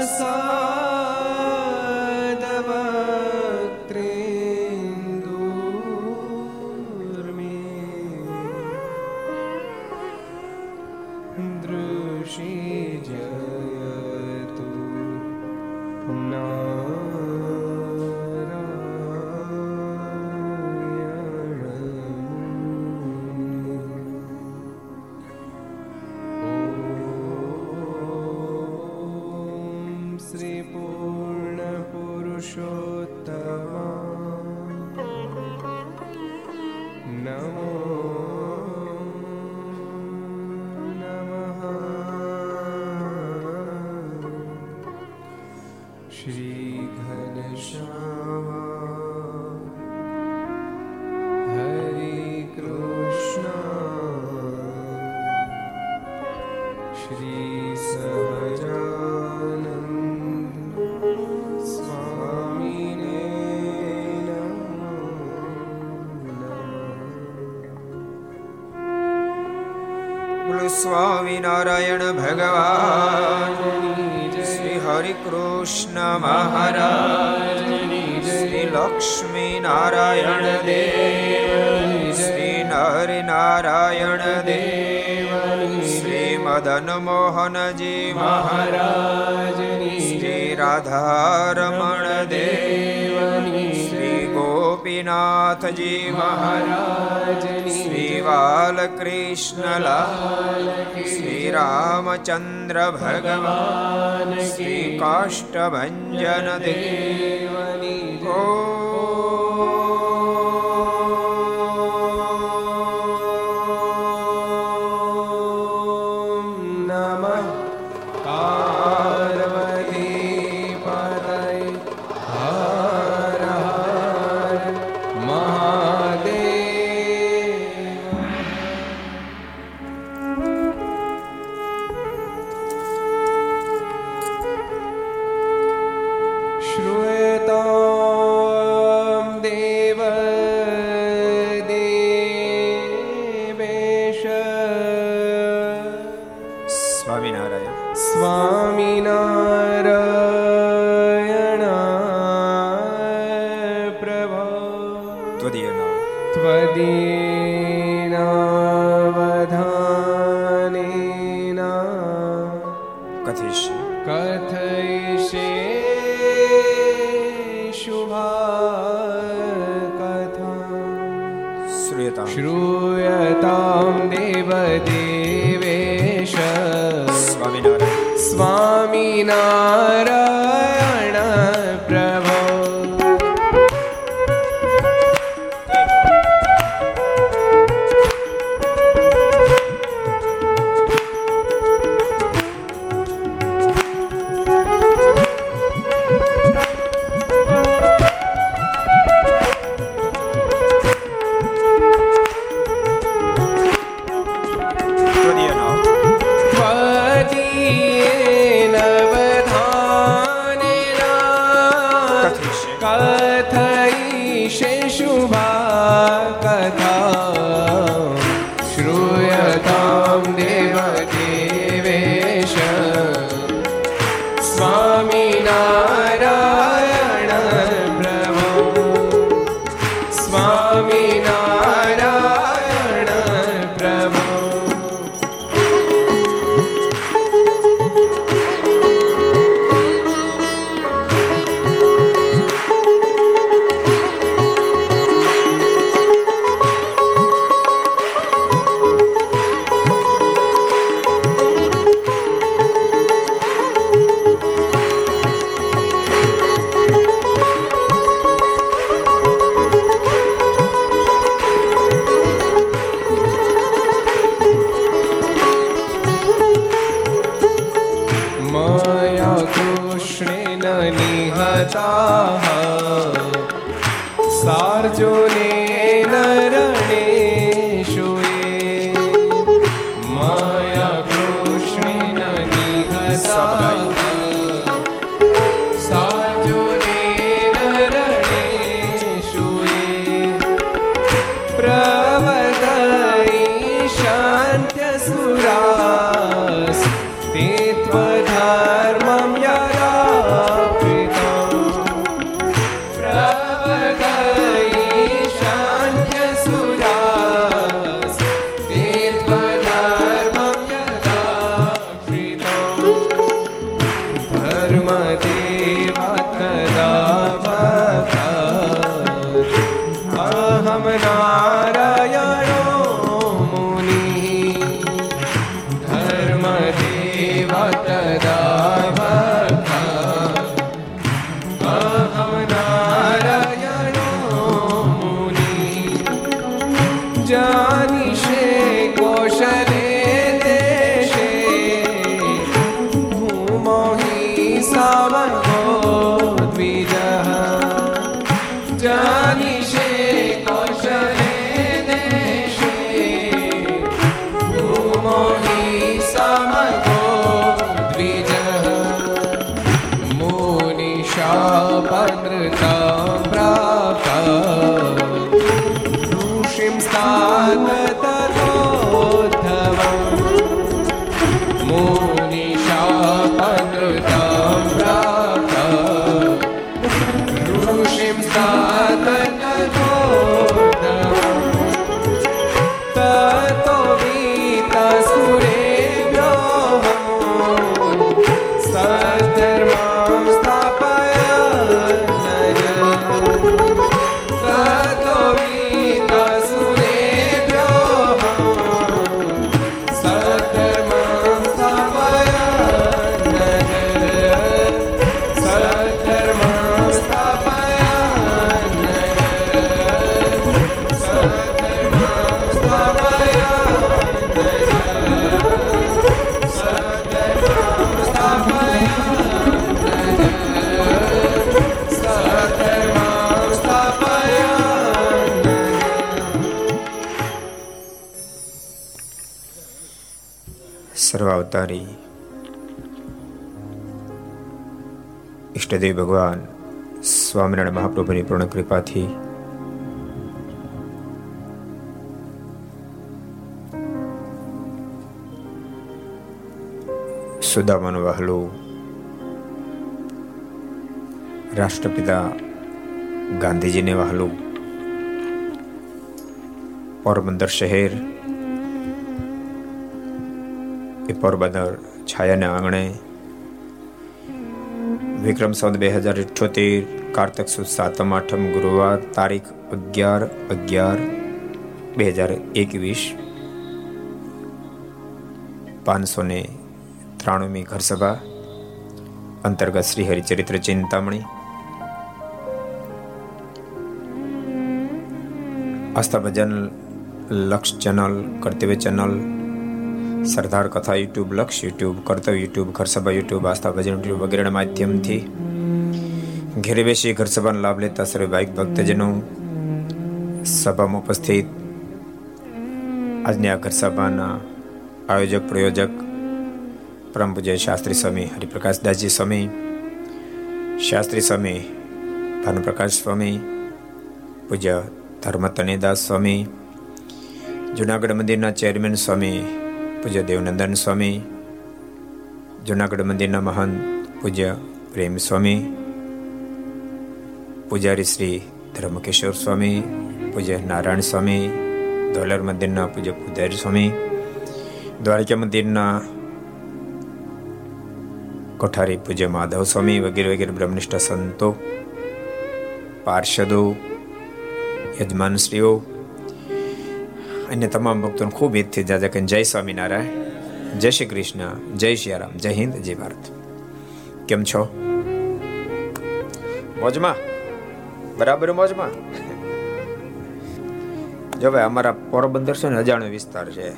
I sun. Swaminarayan ભગવાન શ્રી હરિકૃષ્ણ મહારાજ શ્રી લક્ષ્મી નારાયણ દેવ શ્રી નરનારાયણ દેવ શ્રી મદન મોહનજી મહારાજ શ્રી રાધારમણ દેવ શ્રીનાથજી મહારાજ શ્રી બાલકૃષ્ણલાલ શ્રી ભગવાન શ્રી કાષ્ટભન દેવની ગો Shama સર્વાવતારી ઈષ્ટદેવ ભગવાન સ્વામિનારાયણ મહાપ્રભુની પૂર્ણ કૃપાથી સુદામાનું વહલું રાષ્ટ્રપિતા ગાંધીજીને વહલું. પોરબંદર શહેર એ પોરબંદર છાયાના આંગણે વિક્રમ સંત બે હજાર ઇઠ્યોતેર કારતક સુદ સાતમ આઠમ, ગુરુવાર તારીખ અગિયાર અગિયાર બે હજાર એકવીસ પાંચસો ને ત્રાણુમી ઘરસભા અંતર્ગત શ્રી હરિચરિત્ર ચિંતામણી આસ્થા ભજન લક્ષ ચેનલ, કર્તવ્ય ચેનલ સરદાર કથા યુટ્યુબ, લક્ષ યુટ્યુબ કર્તવ યુટ્યુબ, ઘરસભા યુટ્યુબ, આસ્થા ભજન યુટ્યુબ વગેરેના માધ્યમથી ઘેરે બેસી ઘર સભાનો લાભ લેતા સર્વે ભાઈક ભક્તજનો સભામાં ઉપસ્થિત. આજની આ ઘર આયોજક, પ્રયોજક પરમ પૂજ્ય શાસ્ત્રી સ્વામી હરિપ્રકાશદાસજી સ્વામી, શાસ્ત્રી સ્વામી ભાનુપ્રકાશ સ્વામી, પૂજ્ય ધર્મ તનેદાસ સ્વામી, જુનાગઢ મંદિરના ચેરમેન સ્વામી પૂજ્ય દેવનંદન સ્વામી, જુનાગઢ મંદિરના મહંત પૂજ્ય પ્રેમ સ્વામી, પૂજારી શ્રી ધર્મકેશ્વર સ્વામી, પૂજ્ય નારાયણ સ્વામી, ધોલર મંદિરના પૂજ્ય પૂજારી સ્વામી, દ્વારકા મંદિરના કોઠારી પૂજ્ય માધવ સ્વામી વગેરે વગેરે બ્રહ્મનિષ્ઠ સંતો, પાર્ષદો, યજમાનશ્રીઓ અન્ય તમામ ભક્તોને ખૂબ ઈદથી જાજા કરીને જય સ્વામિનારાયણ, જય શ્રી કૃષ્ણ, જય શ્રી રામ, જય હિન્દ, જય ભારત. કેમ છો? મોજમાં? બરાબર મોજમાં? જો ભાઈ, અમારા પોરબંદર છે ને અજાણ્યો વિસ્તાર છે.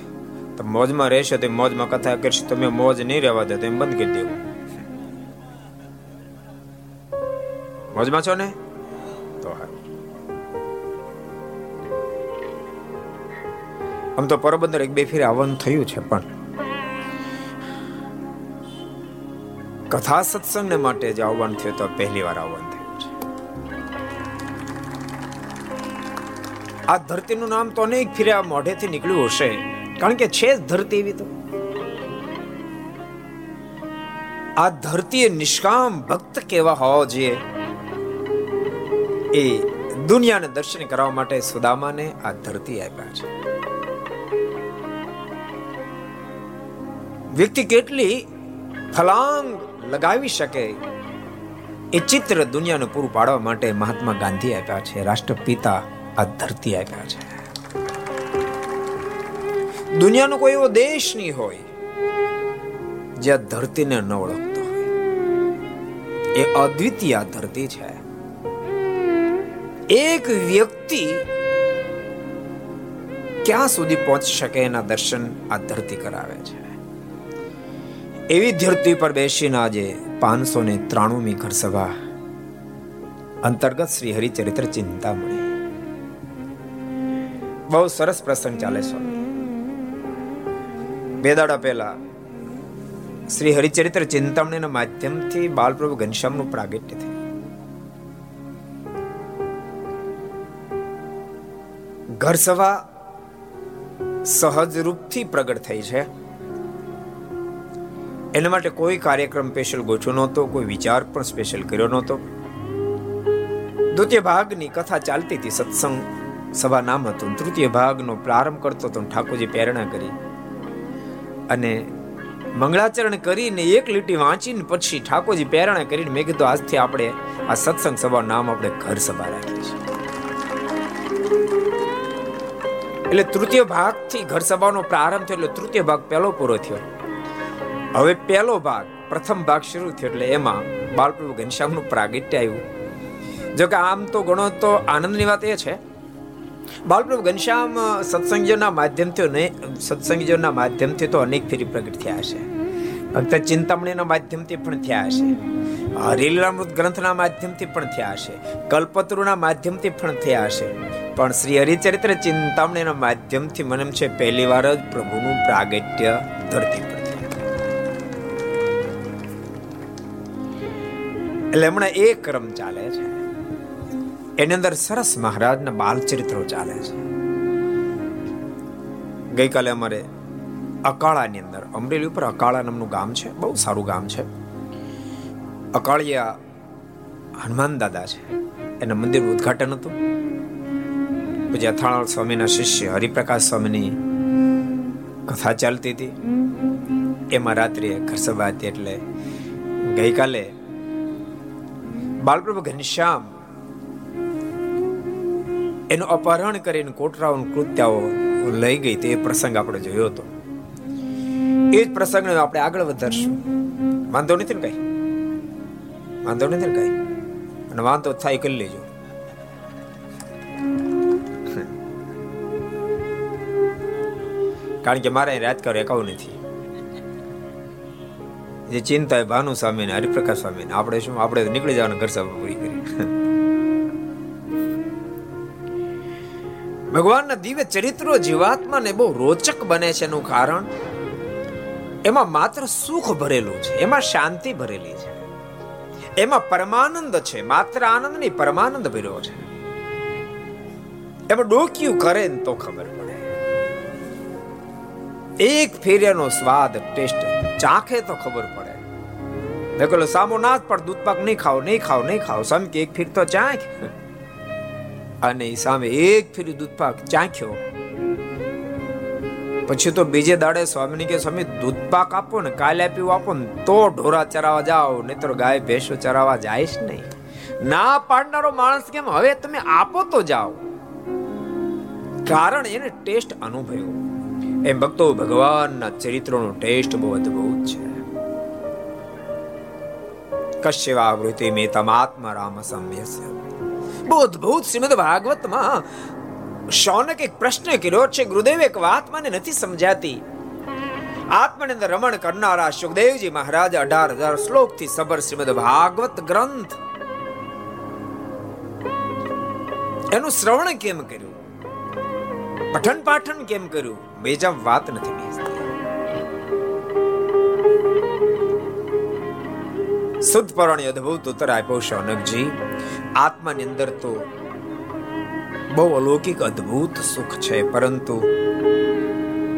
તો મોજમાં રહેશો તો મોજમાં કથા કરશો. તમે મોજ નહીં રહેવા દે, તો એમ બંધ કરી દેવું. મોજમાં છો ને? તો હારું. આમ તો પોરબંદર એક બે ફેર આવવાનું થયું છે પણ કથા સત્સંગને માટે જે આવવાનું થયું તો પહેલી વાર આવવાનું થયું છે. આ ધરતીનું નામ તો અનેક ફેરે આ મોઢેથી નીકળ્યું હશે. કારણ કે છે જ ધરતી એવી તો. આ ધરતી નિષ્કામ ભક્ત કેવા હોવા જોઈએ? એ દુનિયાને દર્શન કરવા માટે સુદામાને આ ધરતી આપ્યા છે. વ્યક્તિ કેટલી ફલાંગ લગાવી શકે એ ચિત્ર દુનિયાને પૂરું પાડવા માટે મહાત્મા ગાંધી આપ્યા છે, રાષ્ટ્રપિતા આ ધરતી આપ્યા છે. દુનિયાનો કોઈ એવો દેશ નહીં હોય જ્યાં ધરતીને ન ઓળખતો હોય. એ અદ્વિતીય આ ધરતી છે. એક વ્યક્તિ ક્યાં સુધી પહોંચી શકે એના દર્શન આ ધરતી કરાવે છે. એવી ધરતી પર બેસીને આજે પાંચસો ને ત્રાણુમી ઘર સભા અંતર્ગત શ્રી હરિચરિત્ર ચિંતામણી. બહુ સરસ પ્રસંગ ચાલે છે. બે દાડા પહેલા શ્રી હરિચરિત્ર ચિંતામણીના માધ્યમથી બાલપ્રભુ ઘનશ્યામનું પ્રાગટ્ય થયું. ઘર સભા સહજ રૂપથી પ્રગટ થઈ છે. એના માટે કોઈ કાર્યક્રમ સ્પેશિયલ ગોઠવ્યો નહોતો, કોઈ વિચાર પણ સ્પેશિયલ કર્યો નહોતો. દ્વિતીય ભાગની કથા ચાલતી હતી સત્સંગ સભા નામ હતું. તૃતીય ભાગનો પ્રારંભ કરતો હતો ઠાકોરજી પ્રેરણા કરી. અને મંગળાચરણ કરીને એક લીટી વાંચીને પછી ઠાકોરજી પ્રેરણા કરીને મેં કીધું, આજથી આપણે આ સત્સંગ સભા નામ આપણે ઘર સભા રાખીએ છીએ. એટલે તૃતીય ભાગથી ઘર સભાનો પ્રારંભ થયો, એટલે તૃતીય ભાગ પહેલો પૂરો થયો. હવે પહેલો ભાગ, પ્રથમ ભાગ શરૂ થયો એટલે એમાં બાલપ્રભુ ઘનશ્યામનું પ્રાગટ્ય આવ્યું. જો કે આમ તો ઘણો તો આનંદની વાત એ છે. બાલપ્રભુ ઘનશ્યામ સત્સંગીઓના માધ્યમથી નહીં સત્સંગીઓના માધ્યમથી તો અનેક ફેરી પ્રગટ થયા છે ભક્ત ચિંતામણીના માધ્યમથી પણ થયા છે હરિલામૃત ગ્રંથના માધ્યમથી પણ થયા છે કલ્પતરુના માધ્યમથી પણ થયા છે પણ શ્રી હરિચરિત્ર ચિંતામણીના માધ્યમથી મને છે પહેલી વાર જ પ્રભુનું પ્રાગટ્ય ધરતી એટલે હમણાં એક ક્રમ ચાલે છે. એની અંદર સરસ મહારાજના બાલ ચરિત્રો ચાલે છે. ગઈકાલે અમારે અકાળાની અંદર, અમરેલી ઉપર અકાળા નામનું ગામ છે, બહુ સારું ગામ છે. અકાળિયા હનુમાન દાદા છે. એના મંદિરનું ઉદઘાટન હતું. પછી અથાણાળ સ્વામીના શિષ્ય હરિપ્રકાશ સ્વામીની કથા ચાલતી હતી. એમાં રાત્રે ઘર સભા હતી એટલે ગઈકાલે બાલપ્રભુ ઘનશ્યામ એનું અપહરણ કરીને કોટરાઓનું કૃત્યાઓ લઈ ગઈ તે પ્રસંગ આપણે જોયો હતો. એ જ પ્રસંગને આપણે આગળ વધારશું. વાંધો નથી ને કઈ? વાંધો નથી ને કઈ? અને વાંધો થાય કરી લેજો. કારણ કે મારે રાજકાર એકાવું નથી. જે ચિંતા એ ભાનુ સ્વામી ને હરિપ્રકાશ સ્વામી ને. આપણે શું, આપણે નીકળી જવાનું ઘર સભા પૂરી કરી. ભગવાનના દિવ્ય ચરિત્રો જીવાત્માને બહુ રોચક બને છે એનું કારણ, એમાં માત્ર સુખ ભરેલું છે, એમાં શાંતિ ભરેલી છે. એમાં પરમાનંદ છે, માત્ર આનંદ નહીં, પરમાનંદ ભર્યો છે. એમાં ડોક્યું કરે ને તો ખબર પડે. એક ફેરિયાનો સ્વાદ ટેસ્ટ ચાખે તો ખબર પડે. દેખો સામો ના પણ દૂધ પાક નહીં ખાવ નહીં ખાવ નહીં ખાવ સમ કે એક ફીર તો ચાખ. અને સામે એક ફીર દૂધ પાક ચાખ્યો. પછી તો બીજે દાડે સ્વામીની કે, સ્વામી, દૂધ પાક આપો ને, કાલે આપ્યું આપો ને, તો ઢોરા ચરાવા જાઓ નહીં તો ગાય, ભેંસો ચરાવવા જાય જ નહીં. ના પાડનારો માણસ કેમ? હવે તમે આપો તો જાઓ. કારણ એને ટેસ્ટ અનુભવ્યો. એમ ભક્તો ભગવાનના ચરિત્રોનો ટેસ્ટ બહુ અદ્ભુત છે. કશ્યવાવૃતિ મે તમાત્મ રામ સમ્યસ્ય બહુ અદ્ભુત શ્રીમદ ભાગવતમાં શૌનક એક પ્રશ્ન કર્યો છે, ગુરુદેવ, એક વાત મને નથી સમજાતી. આત્માની અંદર રમણ કરનારા સુખદેવજી મહારાજ અઢાર હજાર શ્લોકથી સબર શ્રીમદ ભાગવત ગ્રંથ. એનું શ્રવણ કેમ કર્યું? પઠન પાઠન કેમ કર્યું? બેજા વાત નથી બેસતી. શુદ્ધ પરણી અદ્ભુત ઉત્તર આપ્યો શૌનકજી આત્માની અંદર તો બહુ અલૌકિક અદ્ભુત સુખ છે, પરંતુ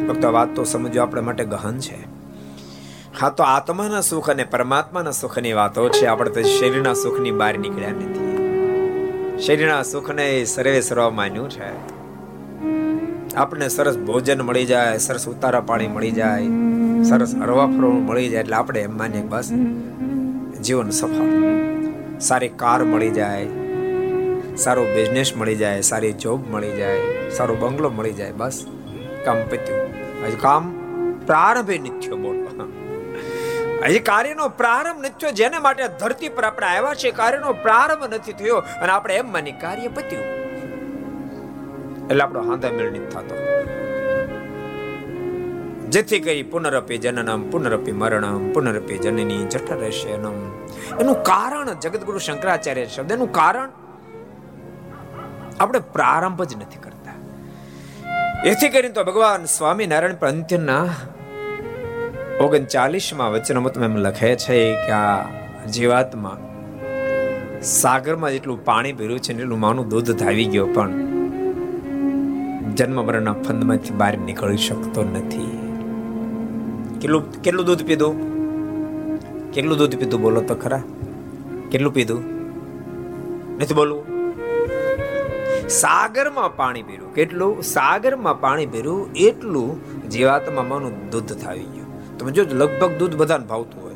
ફક્ત વાત તો સમજો આપણે માટે ગહન છે. હા, તો આત્માના સુખ અને પરમાત્માના સુખની વાતો છે. આપણે તો શરીરના સુખની બહાર નીકળ્યા નથી. શરીરના સુખને સર્વે સર્વ માન્યું છે. આપણને સરસ ભોજન મળી જાય, સરસ ઉતારા પાણી મળી જાય, સરસ હરવા ફરવા મળી જાય એટલે આપણે એમ માનીએ બસ જીવન સફળ. સારી કાર મળી જાય, સારો બિઝનેસ મળી જાય, સારી જોબ મળી જાય, સારો બંગલો મળી જાય, બસ કામ પત્યું. હજી કામ પ્રારંભે નિત્યો બોલો. હજી કાર્યનો પ્રારંભ નથી જેને માટે ધરતી પર આપણે આવ્યા છે કાર્યનો પ્રારંભ નથી થયો, અને આપણે એમ માની કાર્ય પત્યું. એટલે આપણો હાંધા મેળ નથી થતો. જેથી કરી પુનરપી જનનમ, પુનરપી મરણમ, પુનરપી જનની જઠર શયનમ એનું કારણ જગતગુરુ શંકરાચાર્ય શબ્દ, એનું કારણ આપણે પ્રારંભ જ નથી કરતા. એથી કરીને તો ભગવાન સ્વામિનારાયણ પણ અંત્યના ઓગણચાલીસમાં વચનામૃતમાં એમ લખે છે કે આ જીવાતમાં સાગરમાં જેટલું પાણી ભર્યું છે એટલું માનું દૂધ ધાવી ગયો પણ જન્મ મરણના ફંદમાંથી બહાર નીકળી શકતો નથી. કેટલું કેટલું દૂધ પીધું? કેટલું દૂધ પીધું? બોલો તો ખરા. કેટલું પીધું? નથી બોલવું? સાગરમાં પાણી પીરું કેટલું? સાગરમાં પાણી પીરું એટલું જીવાતમાં માનું દૂધ થાવી ગયું. તમે જો લગભગ દૂધ બધાને ભાવતું હોય.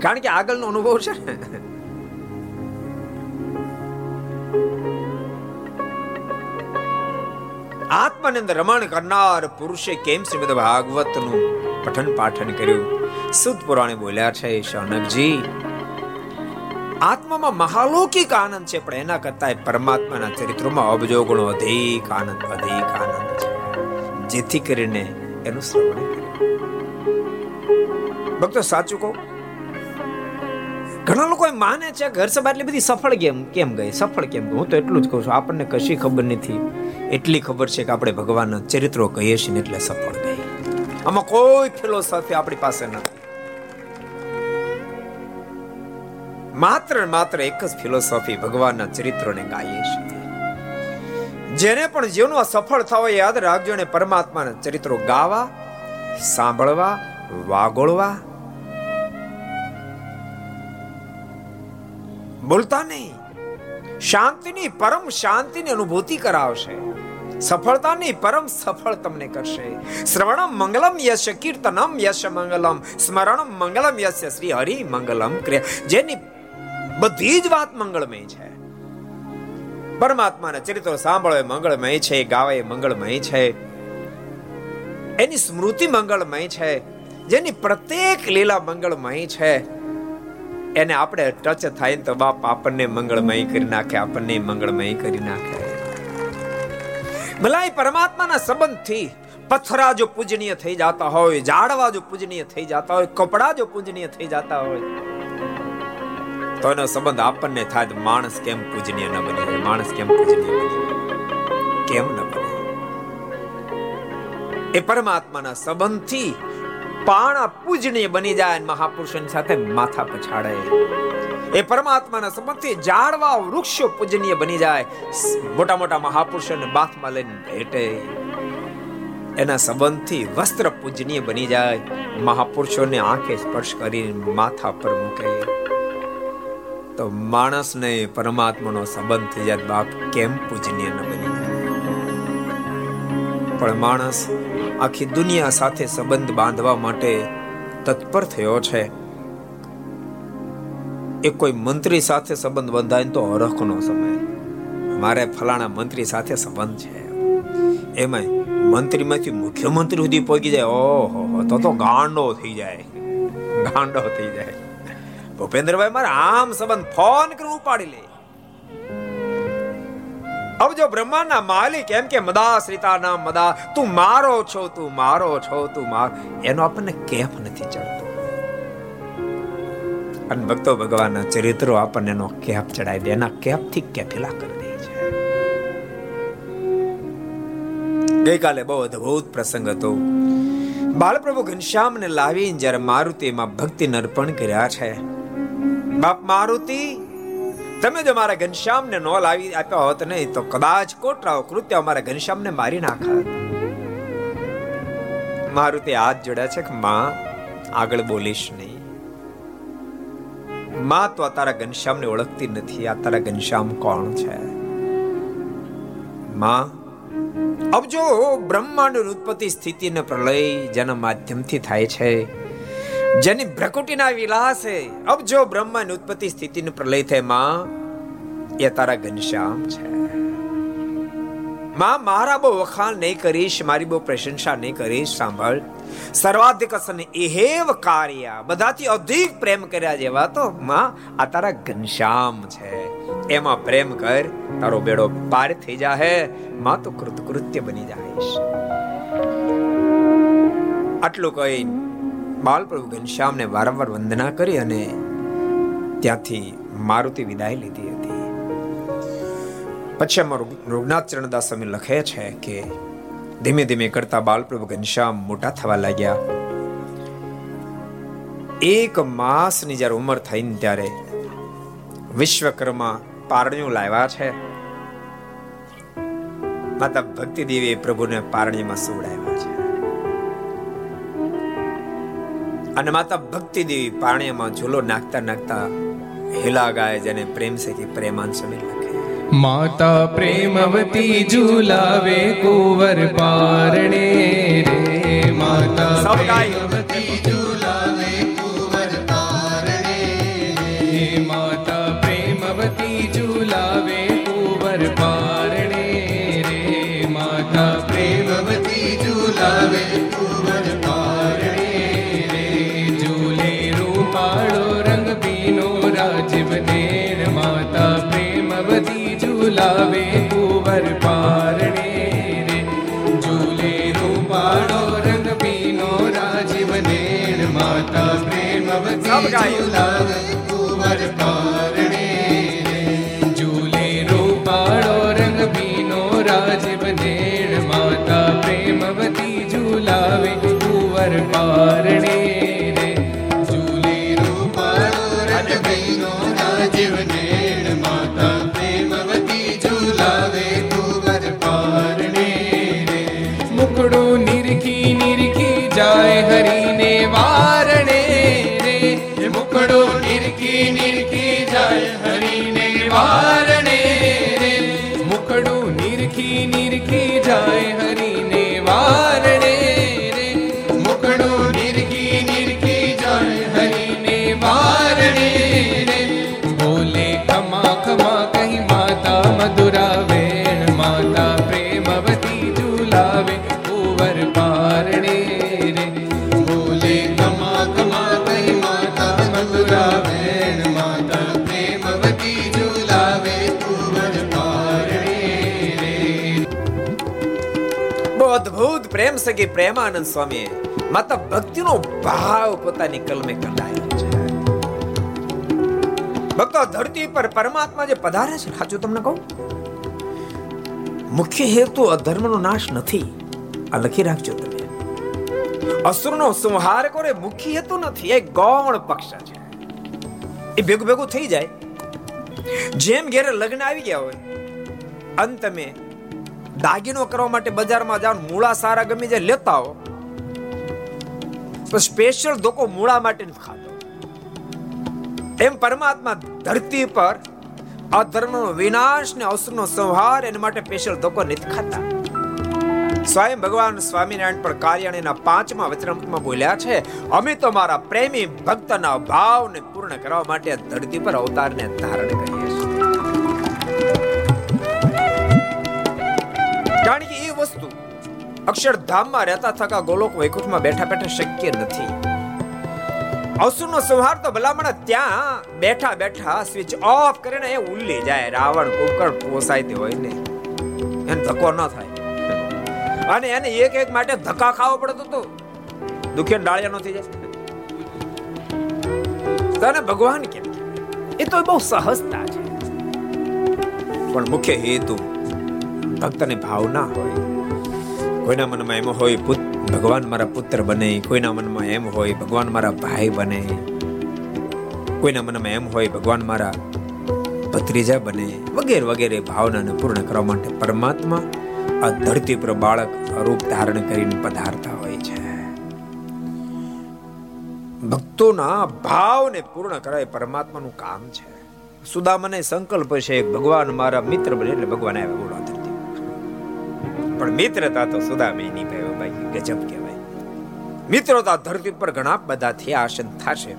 કારણ કે આગળનો અનુભવ છે ને? આત્માની અંદર રમણ કરનાર પુરુષે કેમ શ્રીમદ ભાગવતનું પઠન પાઠન કર્યું? સુદ પુરાણે બોલ્યા છે શૌનકજી, આત્મામાં મહાલૌકિક આનંદ છે, પણ એના કરતા પરમાત્માના ચરિત્રોમાં અબજો ગુણો અધિક આનંદ અધિક આનંદ છે. જેથી કરીને એનું શ્રવણ ભક્તો સાચું કહું ઘણા લોકો માને છે ઘર સભા એટલી બધી સફળ કેમ કેમ ગઈ? સફળ કેમ હું તો એટલું જ કહું છું. આપણને કશી ખબર નથી. એટલી ખબર છે કે આપણે ભગવાનના ચરિત્રો કહીએ છીએ ને એટલે સફળ ગઈ. આમાં કોઈ ફિલોસોફી આપણી પાસે નથી. માત્ર માત્ર એક જ ફિલોસોફી ભગવાનના ચરિત્રોને ગાઈએ છીએ. જેને પણ જીવનમાં સફળ થવા યાદ રાખજો અને પરમાત્માના ચરિત્રો ગાવા, સાંભળવા, વાગોળવા બોલતા નહીં. શાંતિની પરમ શાંતિની અનુભૂતિ કરાવશે. સફળતાની પરમ સફળ તમને કરશે. શ્રવણમ મંગલમ યશ કીર્તનમ યશ મંગલમ, સ્મરણમ મંગલમ યશ શ્રી હરિ મંગલમ ક્રિયા. જેની બધી જ વાત મંગળમય છે. પરમાત્માના ચરિત્રો સાંભળો મંગળમય છે, ગાવે મંગળમય છે. એની સ્મૃતિ મંગળમય છે. જેની પ્રત્યેક લીલા મંગળમય છે. એને આપણે ટચ થાય તો બાપ આપણને મંગળમય કરી નાખે, આપણને મંગળમય કરી નાખે. ભલાઈ પરમાત્માના સંબંધથી પથરા જો પૂજનીય થઈ જતા હોય, ઝાડવા જો પૂજનીય થઈ જતા હોય, કપડા જો પૂજનીય થઈ જતા હોય, તો એનો સંબંધ આપણને થાય માણસ કેમ પૂજનીય ન બને? માણસ કેમ પૂજનીય બને? કેમ ન બને? એ પરમાત્માના સંબંધથી પાણા પૂજનીય બની જાય મહાપુરુષોની સાથે માથા પછાડે. એ પરમાત્માના સંબંધથી ઝાડવા વૃક્ષો પૂજનીય બની જાય. મોટા મોટા મહાપુરુષોને બાથમાં લઈને ભેટે. એના સંબંધથી વસ્ત્ર પૂજનીય બની જાય. મહાપુરુષોને આંખે સ્પર્શ કરીને માથા પર મૂકે. તો માણસને પરમાત્માનો સંબંધ થઈ જાય, બાપ કેમ પૂજનીય ન બની પણ માણસ આખી દુનિયા સાથે સંબંધ બાંધવા માટે તત્પર થયો છે. એ કોઈ મંત્રી સાથે સંબંધ બંધાય તો હરખનો સમય. મારે ફલાણા મંત્રી સાથે સંબંધ છે. એમાં મંત્રીમાંથી મુખ્યમંત્રી સુધી પહોંચી જાય. ઓહો તો તો ગાંડો થઈ જાય. ગાંડો થઈ જાય. ભૂપેન્દ્રભાઈ મારે આમ સંબંધ ફોન કરી ઉપાડી લે. હવે જો બ્રહ્માંડના માલિક એમ કે મદા શ્રીતા નામ મદા તું મારો છો તું મારો છો તું માર એનો આપણને કેફ નથી ચડતો અને ભક્તો ભગવાનના ચરિત્રો આપણને એનો કેફ ચડાવી દે એના કેફથી કેફેલા કરી દે છે ગઈકાલે બહુ અદભુત પ્રસંગ હતો બાળપ્રભુ ઘનશ્યામને લાવીને જ્યારે મારુતિમાં ભક્તિ અર્પણ કર્યા છે બાપ મારુતિ તમે જો મારા ઘનશ્યામને નો લાવી આપ્યા હોત નહીં, તો કદાચ કોટરાઓ કૃત્ય અમારા ઘનશ્યામને મારી નાખા મારું તે હાથ જોડ્યા છે કે માં, આગળ બોલીશ નહીં. માં તો આ તારા ઘનશ્યામને ઓળખતી નથી, આ તારા ઘનશ્યામ કોણ છે? માં અબ જો બ્રહ્માંડ ઉત્પત્તિ સ્થિતિ ને પ્રલય જેના માધ્યમથી થાય છે. જેની પ્રકૃતિના વિલાસે અબ જો બ્રહ્માની ઉત્પત્તિ સ્થિતિનું પ્રલય થાય, માં, એ તારા ઘનશ્યામ છે. માં, મારા બહુ વખાણ નહીં કરીશ, મારી બહુ પ્રશંસા નહીં કરીશ, સાંભળ. સર્વાધિક અસન એહેવ કાર્ય. બધાથી અધિક પ્રેમ કર્યા જેવા તો, માં, આ તારા ઘનશ્યામ છે. એમાં પ્રેમ કર, તારો બેડો પાર થઈ જાહે, માં, તો કૃતકૃત્ય બની જાઈશ. આટલું કહી બાલપ્રભુ ઘનશ્યામને વારંવાર વંદના કરી અને ત્યાંથી મારુતિ વિદાય લીધી હતી. પછી અમારું રઘુનાથ ચરણદાસ સ્વામી લખે છે કે ધીમે ધીમે કરતા બાલપ્રભુ ઘનશ્યામ મોટા થવા લાગ્યા. એક માસની જ્યારે ઉંમર થઈને ત્યારે વિશ્વકર્મા પારણ્યું લાવ્યા છે. માતા ભક્તિ દેવી પ્રભુને પારણીમાં સુવડાવ્યા. અને માતા ભક્તિ દેવી પાણીમાં ઝૂલો નાખતા નાખતા હિલા ગાય જેને પ્રેમ છે કે પ્રેમાન સમીર લખે. માતા પ્રેમવતી ઝુલાવે કુંવર પારણે રે. માતા પ્રેમવતી ઝુલાવે ઝુલાવે કુંવર પારણે રે ઝૂલે રૂપાળો રંગ પીનો રાજીવ નેણ માતા પ્રેમવતી. ઝુલાવે નિરખી નિરખી જાય હરીને વારણે રે. મુકડું નિરખી નિરખી જાય હરીને વારણે રે. બોલે ખમા ખમા કહી માતા મધુરા વેણ માતા પ્રેમ સગી પ્રેમાનંદ સ્વામી માતા ભક્તિનો ભાવ પોતાની કલમે કંડાયો છે. ભક્તો ધરતી પર પરમાત્મા જે પધારે છે, સાચું તમને કહું? મુખ્ય હેતુ અધર્મનો નાશ નથી. આ લખી રાખજો તમે. અસુરનો સંહાર કરે મુખ્ય હેતુ નથી, એ ગૌણ પક્ષ છે. એ ભેગું ભેગું થઈ જાય. જેમ ઘેરે લગ્ન આવી ગયા હોય, અંત તમે દાગીનો કરવા માટે બજારમાં જાઓ મૂળા સારા ગમે જાય, લેતા આવો. તો સ્પેશિયલ ધોકો મૂળા માટે ખાતો એમ પરમાત્મા ધરતી પર અધર્મનો વિનાશ ને અસુરનો સંહાર એના માટે સ્પેશિયલ ધોકો નથી ખાતા. સ્વયં ભગવાન સ્વામિનારાયણ પણ કાર્યાણીના પાંચમા વચનામૃતમાં બોલ્યા છે, અમે તો મારા પ્રેમી ભક્તના ભાવને પૂર્ણ કરવા માટે ધરતી પર અવતારને ધારણ કરીએ કારણ કે એ વસ્તુ અક્ષરધામમાં રહેતા થકા ગોલોક વૈકુંઠમાં બેઠા બેઠા શક્ય નથી. અસુરનો સંહાર તો ભલામણ ત્યાં બેઠા બેઠા સ્વિચ ઓફ કરીને એ ઉલ્લી જાય, રાવણ કુકર પોસાય તે હોય ને. એને ધક્કો ન થાય. અને એને એક એક માટે ધક્કા ખાવો પડતો તો દુખિયા ડાળિયા નો થઈ જાય. તને ભગવાન કેમ? એ તો બહુ સહજતા છે. પણ મુખ્ય હેતુ ભક્તને ભાવના હોય, કોઈના મનમાં એમ હોય ભગવાન મારા પુત્ર બને. કોઈના મનમાં એમ હોય, ભગવાન મારા ભાઈ બને. કોઈના મનમાં એમ હોય, ભગવાન મારા ભત્રીજા બને. વગેરે વગેરે ભાવનાને પૂર્ણ કરવા માટે પરમાત્મા આ ધરતી પર બાળક રૂપ ધારણ કરીને પધારતા હોય છે. ભક્તોના ભાવને પૂર્ણ કરાય પરમાત્માનું કામ છે. સુદામને સંકલ્પ છે, ભગવાન મારા મિત્ર બને, એટલે ભગવાન આવ્યા બોલો. પણ મિત્રતા તો સુદામે નહીં ભાઈ ગજબ કહેવાય. મિત્રતા ધરતી પર ઘણા બધા થયા આસન થશે.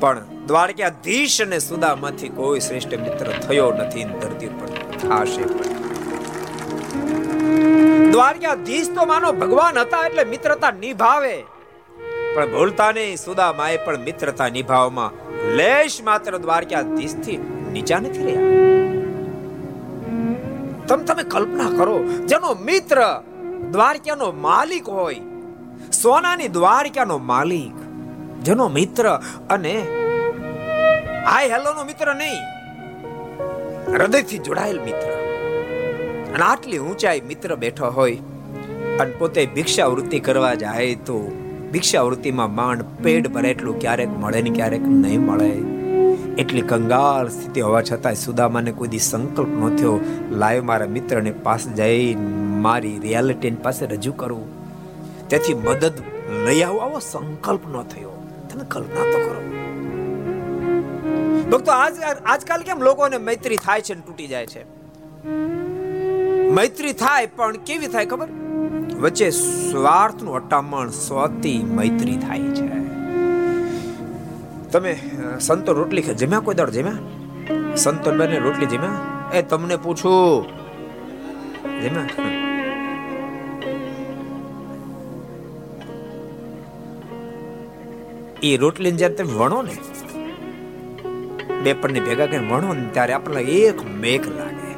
પણ દ્વારકાધીશ અને સુદામાંથી કોઈ શ્રેષ્ઠ મિત્ર થયો નથી, ધરતી પર થશે દ્વારકાધીશ તો માનો ભગવાન હતા એટલે મિત્રતા નિભાવે. પણ ભૂલતા નહીં, સુદામાએ પણ મિત્રતા નિભાવવામાં લેશ માત્ર દ્વારકાધીશથી નીચા નથી રહ્યા. તમે તમે કલ્પના કરો, જેનો મિત્ર દ્વારકાનો માલિક હોય, સોનાની દ્વારકાનો માલિક, જેનો મિત્ર અને આય હેલોનો મિત્ર નહીં, હૃદયથી જોડાયેલ મિત્ર. અને આટલી ઊંચાઈ મિત્ર બેઠો હોય, અને પોતે ભિક્ષાવૃત્તિ કરવા જાય તો ભિક્ષાવૃત્તિમાં માંડ પેટ ભરે એટલું ક્યારેક મળે ને ક્યારેક નહીં મળે. એટલી કંગાળ સ્થિતિ હોવા છતાં સુદામાને કોઈ દી સંકલ્પ ન થયો. લાઈવ મારા મિત્રને પાસે જઈ મારી રિયાલિટી પાસે રજૂ કરવું. તેથી મદદ લઈ આવો આવો સંકલ્પ ન થયો. તમે કલ્પના તો કરો. ભક્તો, આજ આજકાલ કેમ લોકોને મૈત્રી થાય છે ને તૂટી જાય છે? મૈત્રી થાય પણ કેવી થાય ખબર? વચ્ચે સ્વાર્થનું અટામણ સ્વતી મૈત્રી થાય છે. તમે સંતો રોટલી જમ્યા કોઈ દાડ, જમ્યા? સંતો બને રોટલી જમ્યા? એ તમને પૂછું. જમ્યા? એ રોટલી જ્યારે તમે વણો ને બે પણને ભેગા કરીને વણો ને, ત્યારે આપણને એક મેઘ લાગે.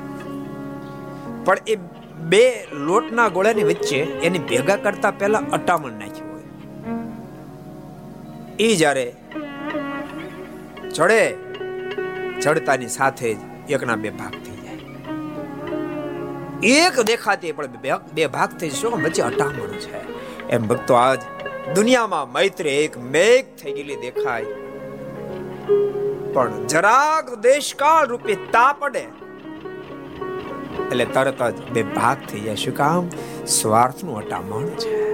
પણ એ બે લોટના ગોળાની વચ્ચે એની ભેગા કરતા પહેલા અટામણ નાખ્યું હોય. એ જ્યારે ચડે. ચડતાની સાથે જ એકના બે ભાગ થઈ જાય. એક દેખાતી પણ બે ભાગ થઈ જશે. વચ્ચે અટામણ છે. એમ ભક્તો આજ દુનિયામાં મૈત્રી એક મેઘ થઈ ગયેલી દેખાય. પણ જરાક દેશકાળ રૂપે તા પડે. એટલે તરત જ બે ભાગ થઈ જાય. શું કામ? સ્વાર્થનું અટામણ છે.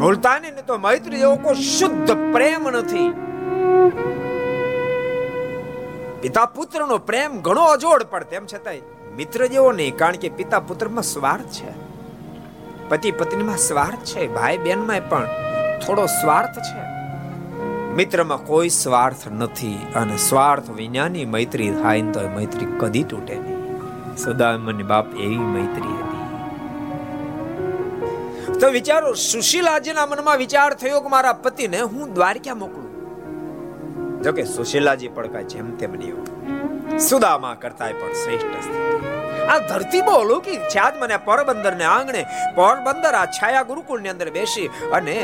ભૂલતા ને તો મૈત્રી જેવો કોઈ શુદ્ધ પ્રેમ નથી. પિતા પુત્રનો પ્રેમ ઘણો અજોડ પણ તેમ છતાંય મિત્ર જેવો નહીં, કારણ કે પિતા પુત્રમાં સ્વાર્થ છે. પતિ પત્નીમાં સ્વાર્થ છે, ભાઈ બહેનમાં પણ થોડો સ્વાર્થ છે. મિત્રમાં કોઈ સ્વાર્થ નથી અને સ્વાર્થ વિનાની મૈત્રી થાય તો મૈત્રી કદી તૂટે નહીં. સદામની બાપ એવી મૈત્રી તો વિચારો સુશીલાજીના મનમાં વિચાર થયો કે મારા પતિને હું દ્વારકા મોકલું? જોકે સુશીલાજી પણ કાંઈ જેમ તેમ નહીં સુદામા કરતાય પણ શ્રેષ્ઠ સ્થિતિ. આ ધરતી બહુ અલૌકિક છે. આજ મને પોરબંદર ને આંગણે પોરબંદર આ છાયા ગુરુકુળની અંદર બેસી અને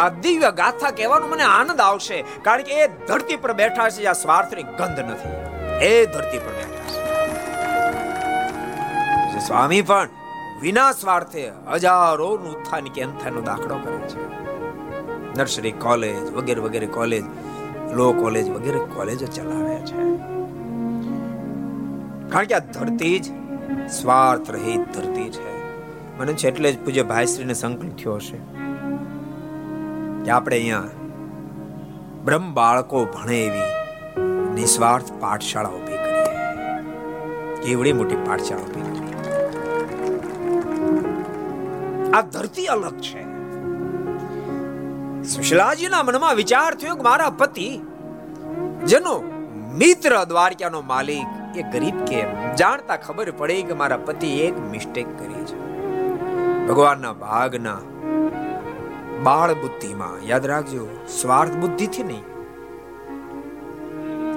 આ દિવ્ય ગાથા કહેવાનો મને આનંદ આવશે. કારણ કે એ ધરતી પર બેઠા છે, જ્યાં સ્વાર્થની ગંધ નથી. એ ધરતી પર બેઠા છે. સ્વામી પણ વિના સ્વાર્થે હજારોનું ઉત્થાન કે અંથાનો દાખલો કરે છે. નર્સરી, કોલેજ, વગેરે વગેરે કોલેજ, લો કોલેજ વગેરે કોલેજો ચલાવે છે. કારણ કે આ ધરતી જ સ્વાર્થ રહિત ધરતી છે. મને છે એટલે જ પૂજ્ય ભાઈશ્રીને સંકલ્પ થયો હશે કે આપણે અહીંયા બ્રહ્મ બાળકો ભણે એવી નિસ્વાર્થ પાઠશાળા ઊભી કરીએ. કેવડી મોટી પાઠશાળા ઊભી આ ધરતી અલગ છે. સુશલાજીના મનમાં વિચાર થયો કે મારા પતિ, જેનો મિત્ર દ્વારકાનો માલિક, એ ગરીબ કેમ જાણતા ખબર પડી કે મારા પતિ એક મિસ્ટેક કરી છે. ભગવાનના ભાગના બાળ બુદ્ધિમાં, યાદ રાખજો, સ્વાર્થ બુદ્ધિથી નહીં.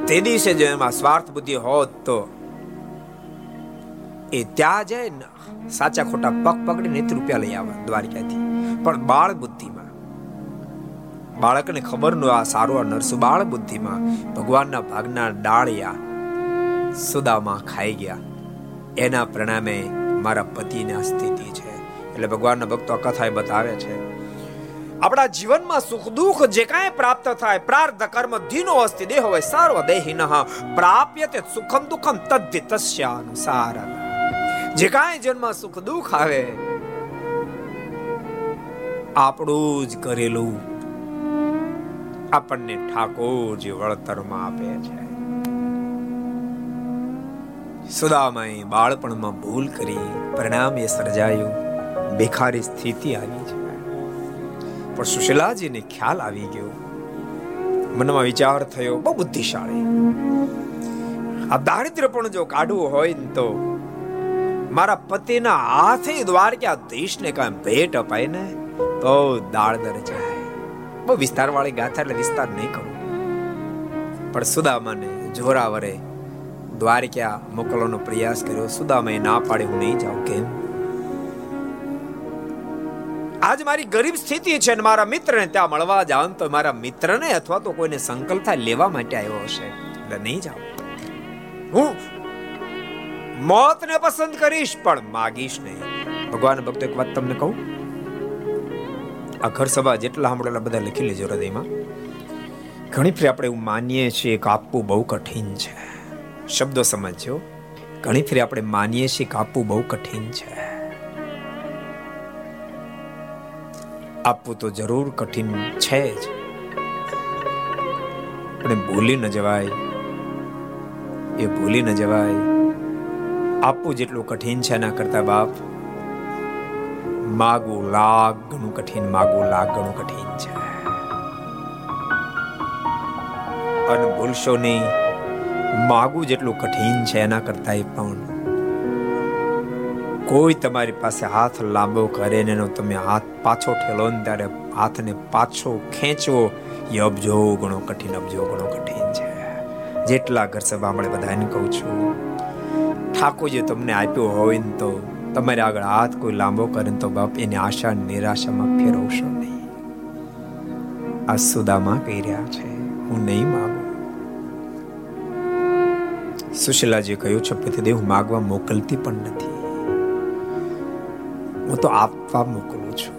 તે દિવસે જો એમાં સ્વાર્થ બુદ્ધિ હોત તો એ ત્યાં જાય ને, સાચા ખોટા પગ પકડી ને રૂપિયા લઈ આવે દ્વારકાથી પણ બાળ બુદ્ધિમાં, બાળકને ખબર ન આ સારું આ નરસુ બાળ બુદ્ધિમાં ભગવાનના ભાગના ડાળિયા સુદામાં ખાઈ ગયા. એના પરિણામે મારા પતિની સ્થિતિ છે. એટલે ભગવાનના ભક્તો કથા બતાવે છે. આપણા જીવનમાં સુખ દુઃખ જે કાંઈ પ્રાપ્ત થાય, પ્રાર્થ, કર્મ, ધીનો અસ્તિ, દેહ હોય સર્વ દેહિન પ્રાપ્ય તે સુખમ દુઃખમ તદ્ધિ તસ્યાનુસાર જે કાંઈ જન્મ સુખ દુઃખ આવે, આપણું જ કરેલું આપણને ઠાકોરજી વળતરમાં આપે છે. સુદામાએ બાળપણમાં ભૂલ કરી, પરિણામ એ સર્જાયું, ભિખારી સ્થિતિ આવી છે. પણ સુશીલાજીને ખ્યાલ આવી ગયો. મનમાં વિચાર થયો, બહુ બુદ્ધિશાળી. આ દારિદ્ર્ય પણ જો કાઢવું હોય તો મારા પતિના હાથે દ્વારકાધીશને કાંઈ ભેટ અપાય ને, તો દાળદર જાય. બહુ વિસ્તાર વાળી ગાથા એટલે વિસ્તાર નહીં કરું. પણ સુદામાને જોરાવરે દ્વારકા મોકલવાનો પ્રયાસ કર્યો. સુદામાએ ના પાડે, હું નહીં જાઉં. કેમ? આજ મારી ગરીબ સ્થિતિ છે અને મારા મિત્રને ત્યાં મળવા જાઉં તો મારા મિત્રને અથવા તો કોઈને સંકલ્પ થાય લેવા માટે આવ્યો હશે. એટલે નહીં જાઉં. હું મોતને પસંદ કરીશ, પણ માગીશ નહીં. ભગવાન ભક્તો એક વાત તમને કહું? આ ઘર સભા જેટલા સાંભળેલા બધા લખી લેજો હૃદયમાં. ઘણી ફરી આપણે એવું માનીએ છીએ કે આપવું બહુ કઠિન છે. શબ્દો સમજજો. ઘણી ફરી આપણે માનીએ છીએ કે આપવું બહુ કઠિન છે. આપવું તો જરૂર કઠિન છે જ. પણ ભૂલી ન જવાય. એ ભૂલી ન જવાય. આપવું જેટલું કઠિન છે એના કરતા બાપ માગવું લાખ ઘણું કઠિન માગવું લાખ ઘણું કઠિન છે. અને ભૂલશો નહીં માગવું જેટલું કઠિન છે એના કરતા પણ કોઈ તમારી પાસે હાથ લાંબો કરે ને એનો તમે હાથ પાછો ઠેલો ને ત્યારે હાથને પાછો ખેંચવો, એ અબજો ઘણો કઠિન, અબજો ઘણો કઠિન છે. જેટલા ઘર સભા મળે બધાને કહું છું ઠાકોરજી તમને આપ્યો હોય ને તો તમારે આગળ હાથ કોઈ લાંબો કરે તો બાપ એની આશા નિરાશામાં ફેરવશો નહીં. આ સુદામાં કહી રહ્યા છે, હું નહીં માગું. સુશીલાજી કહ્યું છે પતિદેવ હું માગવા મોકલતી પણ નથી. હું તો આપવા મોકલું છું.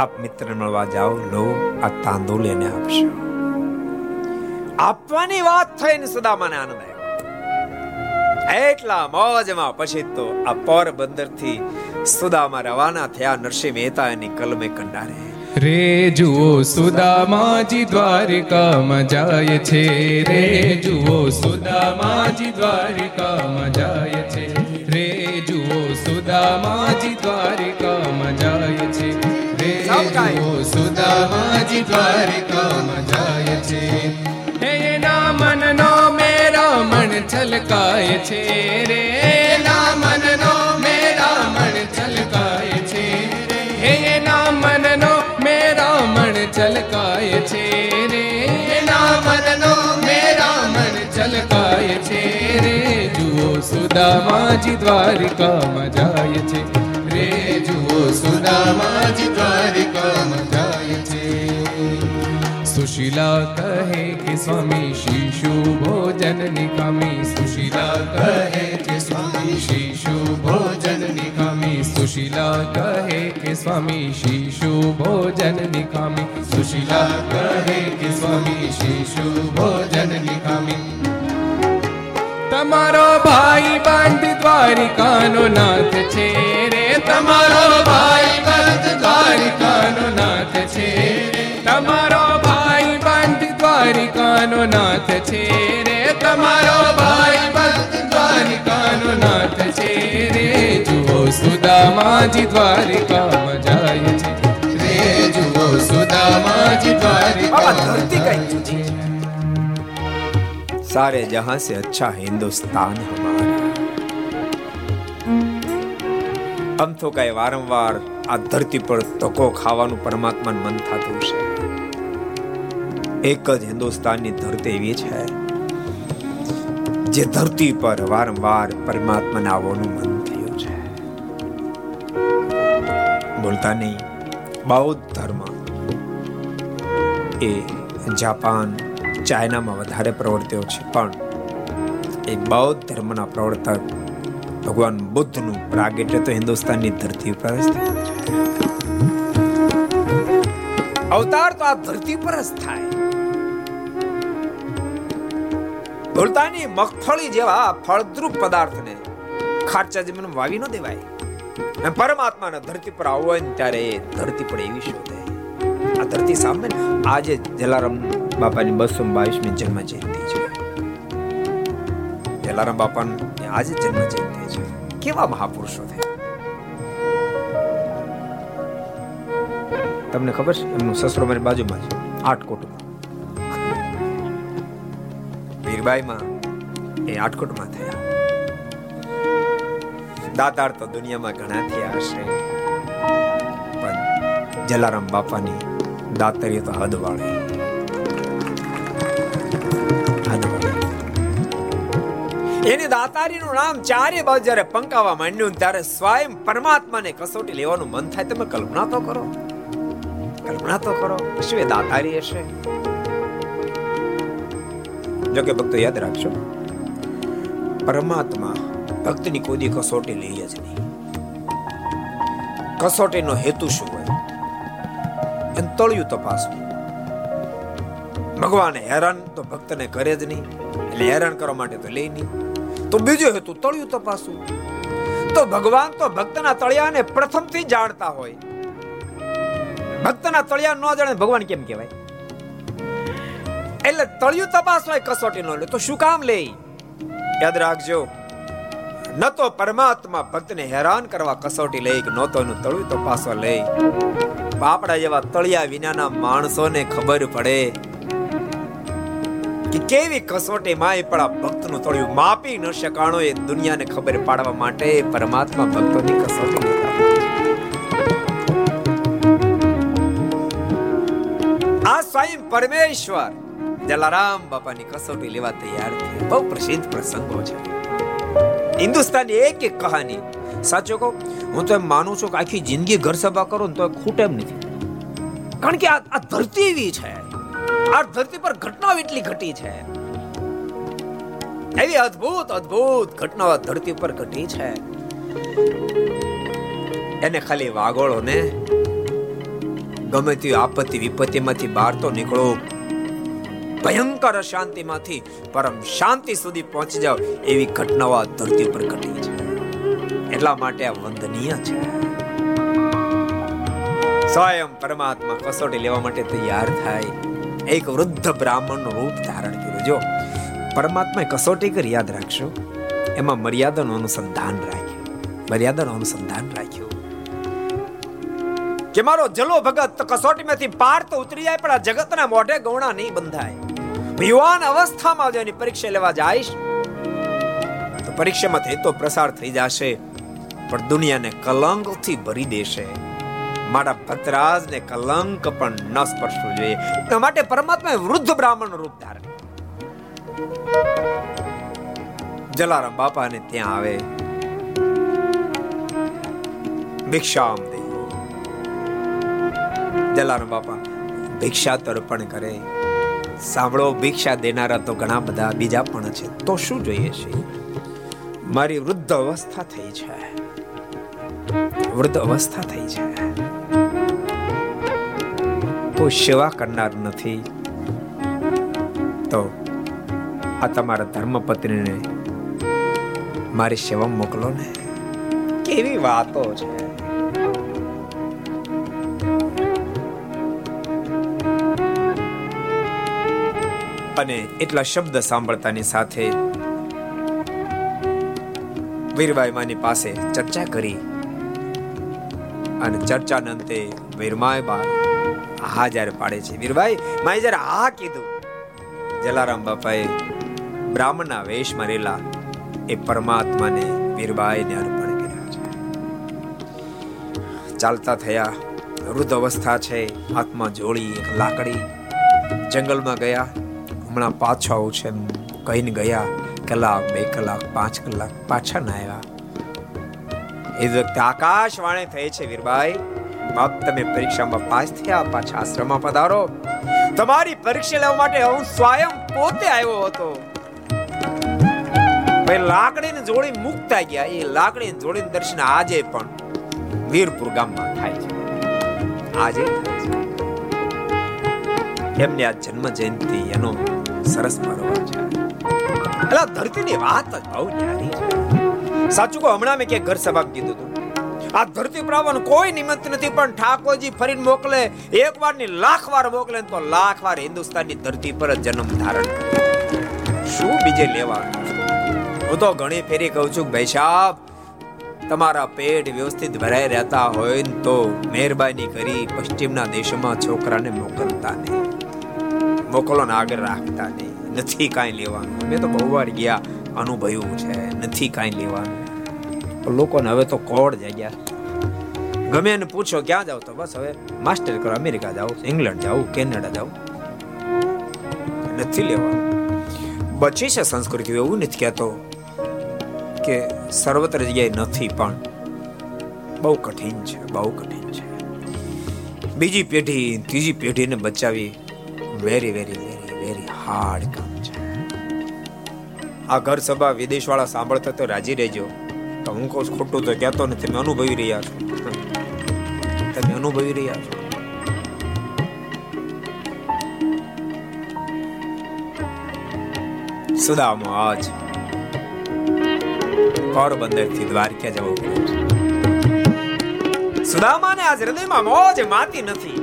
આપ મિત્ર મળવા જાઓ, લો, આ તાંદુલ એને આપશો. આપવાની વાત થઈને સુદામાને આનંદ એટલા મોજમાં પછી તો આ પોરબંદરથી સુદામાં રવાના થયા નરસિંહ મહેતા એની કલમે કંડારે. રે જુઓ સુદામાજી દ્વારિકામાં જાય છે. રે જુઓ સુદામાજી દ્વારિકામાં જાય છે. રે જુઓ સુદામાજી દ્વારિકામાં જાય છે. રે જુઓ સુદામાજી દ્વારિકામાં જાય છે. છલકાય છે રે. એના મનનો મેરા મન છલકાય છે હે એના મનનો મેરા મન છલકાય છે રે. એના મનનો મેરા મન છલકાય છે રે. જુઓ સુદામાજી દ્વારિકામાં જાય છે રે. જુઓ સુદામાજી દ્વારિકામાં સુશીલા કહે કે સ્વામી શિશુ ભોજન નિકામી સુશીલા કહે કે સ્વામી શિશુ ભોજન નિકામી સુશીલા કહે કે સ્વામી શિશુ ભોજન નિકામી સુશીલા કહે કે સ્વામી શિશુ ભોજન નિકામી તમારો ભાઈ બંધ દ્વારિકાનો નાથ છે રે તમારો ભાઈ સુદામાજી દ્વારિકામાં જાય છે. રે જુઓ સુદામાજી દ્વારિકા સારે જહાં સે અચ્છા હિન્દુસ્તાન હમારા. આમ તો કઈ વારંવાર આ ધરતી પર તકો ખાવાનું પરમાત્મા મન થતું છે એક જ હિન્દુસ્તાનની ધરતી એવી છે જે ધરતી પર વારંવાર પરમાત્માને આવવાનું મન બોલતા નહીં. બૌદ્ધ ધર્મ એ જાપાન, ચાઇનામાં વધારે પ્રવર્ત્યો છે, પણ એ બૌદ્ધ ધર્મના પ્રવર્તક ભગવાન બુદ્ધનું પ્રાગટ્ય તો હિન્દુસ્તાનની ધરતી ઉપર જ અવતાર તો આ ધરતી પર જ થાય. ભૂલતાની મગફળી જેવા ફળદ્રુપ પદાર્થને ખાચા જમીન વાવી ન દેવાય. પરમાત્માના ધરતી પર આવો ને ત્યારે એ ધરતી પર એવી શોધે આ ધરતી સામે આજે જલારામ બાપાની બસો બાવીસમી જન્મ જયંતિ છે. જલારામ બાપાની આજે જન્મ જયંતિ છે. કેવા મહાપુરુષો થયા? તમને ખબર છે? એમનું સસરો મારી બાજુમાં છે. આટકોટમાં વીરબાઈમાં એ આટકોટમાં થયા. દાતાર તો દુનિયામાં ઘણા થયા હશે. પણ જલારામ બાપાની દાતરી તો હદવાળી. હદ વાળી એની દાતારીનું નામ ચારે બાજુ જ્યારે પંકાવા માંડ્યું ત્યારે સ્વયં પરમાત્માને કસોટી લેવાનું મન થાય. તમે કલ્પના તો કરો. કલ્પના તો કરો. શું એ દાતારી હશે? જો કે ભક્તો યાદ રાખજો. પરમાત્મા ભક્તની કોઈ દી કસોટી લઈ જ નહીં. કસોટીનો હેતુ શું હોય? એમ તળિયું તપાસવું. ભગવાન હેરાન તો ભક્તને કરે જ નહીં, એટલે હેરાન કરવા માટે તો લઈ નહીં. તો બીજો હેતુ તળિયું તપાસવું. તો ભગવાન તો ભક્તના તળિયાને પ્રથમથી જાણતા હોય. ભક્તના તળિયા ન જાણે ભગવાન કેમ કહેવાય? એટલે તળિયું તપાસ હોય કસોટી નો લે તો શું કામ લે? યાદ રાખજો. ન તો પરમાત્મા ભક્તને હેરાન કરવા કસોટી લઈ કે ન તો એનું તળું તો પાછો લઈ. બાપડા જેવા તળિયા વિનાના માણસોને ખબર પડે કે કેવી કસોટી માય આ ભક્તનું તળિયું માપી ન શકાણો એ દુનિયાને ખબર પાડવા માટે પરમાત્મા ભક્તોની કસોટી. આ સ્વયં પરમેશ્વર જલારામ બાપાની કસોટી લેવા તૈયાર થયા બહુ પ્રસિદ્ધ પ્રસંગો છે. હિન્દુસ્તાનની એક એક કહાની. સાચો કહું? હું તો એમ માનું છું કે આખી જિંદગી ઘર સભા કરો ને તો ખૂટે એમ નથી. કારણ કે આ ધરતી એવી છે. આ ધરતી પર ઘટનાઓ એટલી ઘટી છે. એવી અદ્ભુત અદ્ભુત ઘટનાઓ ધરતી પર ઘટી છે. એને ખાલી વાગોળો ને ગમે તે આપત્તિ વિપત્તિમાંથી બહાર તો નીકળો. ભયંકર અશાંતિમાંથી પરમ શાંતિ સુધી પહોંચી જાવ એવી ઘટનાઓ ધરતી ઉપર ઘટી છે. એટલા માટે આ વંદનીય છે. સ્વયં પરમાત્મા કસોટી લેવા માટે તૈયાર થાય. એક વૃદ્ધ બ્રાહ્મણનું રૂપ ધારણ કર્યું. જો, પરમાત્માએ કસોટી કરી યાદ રાખશો, એમાં મર્યાદાનું અનુસંધાન રાખ્યું. મર્યાદાનું અનુસંધાન રાખ્યું. કે મારો જલો ભગત કસોટીમાંથી પાર તો ઉતરી જાય, પણ આ જગતના મોઢે ગૌણા નહીં બંધાય. યુવાન અવસ્થામાં જો એની પરીક્ષા લેવા જાય તો પરીક્ષામાંથી તો પ્રસાર થઈ જશે, પણ દુનિયાને કલંકથી ભરી દેશે. મારા ભદ્રાજને કલંક પણ ન સ્પર્શવું જોઈએ. એટલા માટે પરમાત્માએ વૃદ્ધ બ્રાહ્મણ રૂપ ધારણ જલારામ બાપાને ત્યાં આવે. ભિક્ષામ દે. જલારામ બાપા ભિક્ષા તર્પણ કરે. સાંભળો, ભિક્ષા દેનારા તો ઘણા બધા બીજા પણ છે. તો શું જોઈએ છે? મારી વૃદ્ધ અવસ્થા થઈ છે. વૃદ્ધ અવસ્થા થઈ છે. કોઈ સેવા કરનાર નથી. તો આ તમારા ધર્મપત્નીને મારી સેવા મોકલો ને. કેવી વાતો છે. અને એટલા શબ્દ સાંભળતાની સાથે વીરબાઈ માની પાસે ચર્ચા કરી. અને ચર્ચાના અંતે વીરમાય બા હાજર પાડે છે. વીરભાઈ, માએ જ્યારે આ કીધું, જલારામ બાપાએ બ્રાહ્મણના વેશમાં રહેલા એ પરમાત્માને વીરબાઈને અર્પણ કર્યા છે. ચાલતા થયા, વૃદ્ધ અવસ્થા છે, હાથમાં જોડી, એક લાકડી, જંગલમાં ગયા હમણાં પાછો આવું છે કહીને ગયા. કલાક, બે કલાક, પાંચ કલાક, પાછા ના આવ્યા. એ વખતે આકાશવાણી થઈ છે વીરભાઈ. બાપ, તમે પરીક્ષામાં પાસ થયા, પાછા આશ્રમમાં પધારો. તમારી પરીક્ષા લેવા માટે હું સ્વયં પોતે આવ્યો હતો. ભાઈ, લાકડીને જોડી મુકતા ગયા. એ લાકડીને જોડીને દર્શન આજે પણ વીરપુર ગામમાં થાય છે. આજે એમને આ જન્મ જયંતિ એનો સરસ પર્વ છે. એટલે ધરતીની વાત જ બહુ ન્યારી છે. સાચું કહો, હમણાં મેં ક્યાંક ઘર સભા કીધું હતું. આ ધરતી પર આવવાનું કોઈ નિમંત્ર નથી, પણ ઠાકોરજી ફરીને મોકલે એક વારની લાખ વાર મોકલે તો લાખ વાર હિન્દુસ્તાનની ધરતી પર જ જન્મ ધારણ શું બીજે લેવા હું તો ઘણી ફેરી કહું છું ભાઈ સાહેબ, તમારા પેટ વ્યવસ્થિત ભરાઈ રહેતા હોય તો મહેરબાની કરી પશ્ચિમના દેશોમાં છોકરાને મોકલતા નહીં. મોકલો ને આગળ રાખતા નહીં. નથી કાંઈ લેવાનું. મેં તો બહુ વાર ગયા અનુભવ્યું છે, નથી કાંઈ લેવાનું. લોકોને હવે તો કોડ જગ્યા ગમે એને પૂછો, ક્યાં જાવ તો? બસ હવે માસ્ટર કરો, અમેરિકા જાવ ઇંગ્લેન્ડ જાવ કેનેડા જાવ નથી લેવાનું. બચી છે સંસ્કૃતિ, એવું નથી કહેતો કે સર્વત્ર જગ્યાએ નથી, પણ બહુ કઠિન છે, બહુ કઠિન છે. બીજી પેઢી, ત્રીજી પેઢીને બચાવી very very very very hard કામ છે. આ ઘર સભા વિદેશ વાળા સાંભળતા તો રાજી રહેજો. તો હું કહું ખોટું તો કહેતો નથી તમે અનુભવી રહ્યા છો. તમે અનુભવી રહ્યા છો. સુદામો, આજ. પોરબંદરથી દ્વારકા જવું સુદામાને આજ હૃદયમાં મોજ માતી નથી.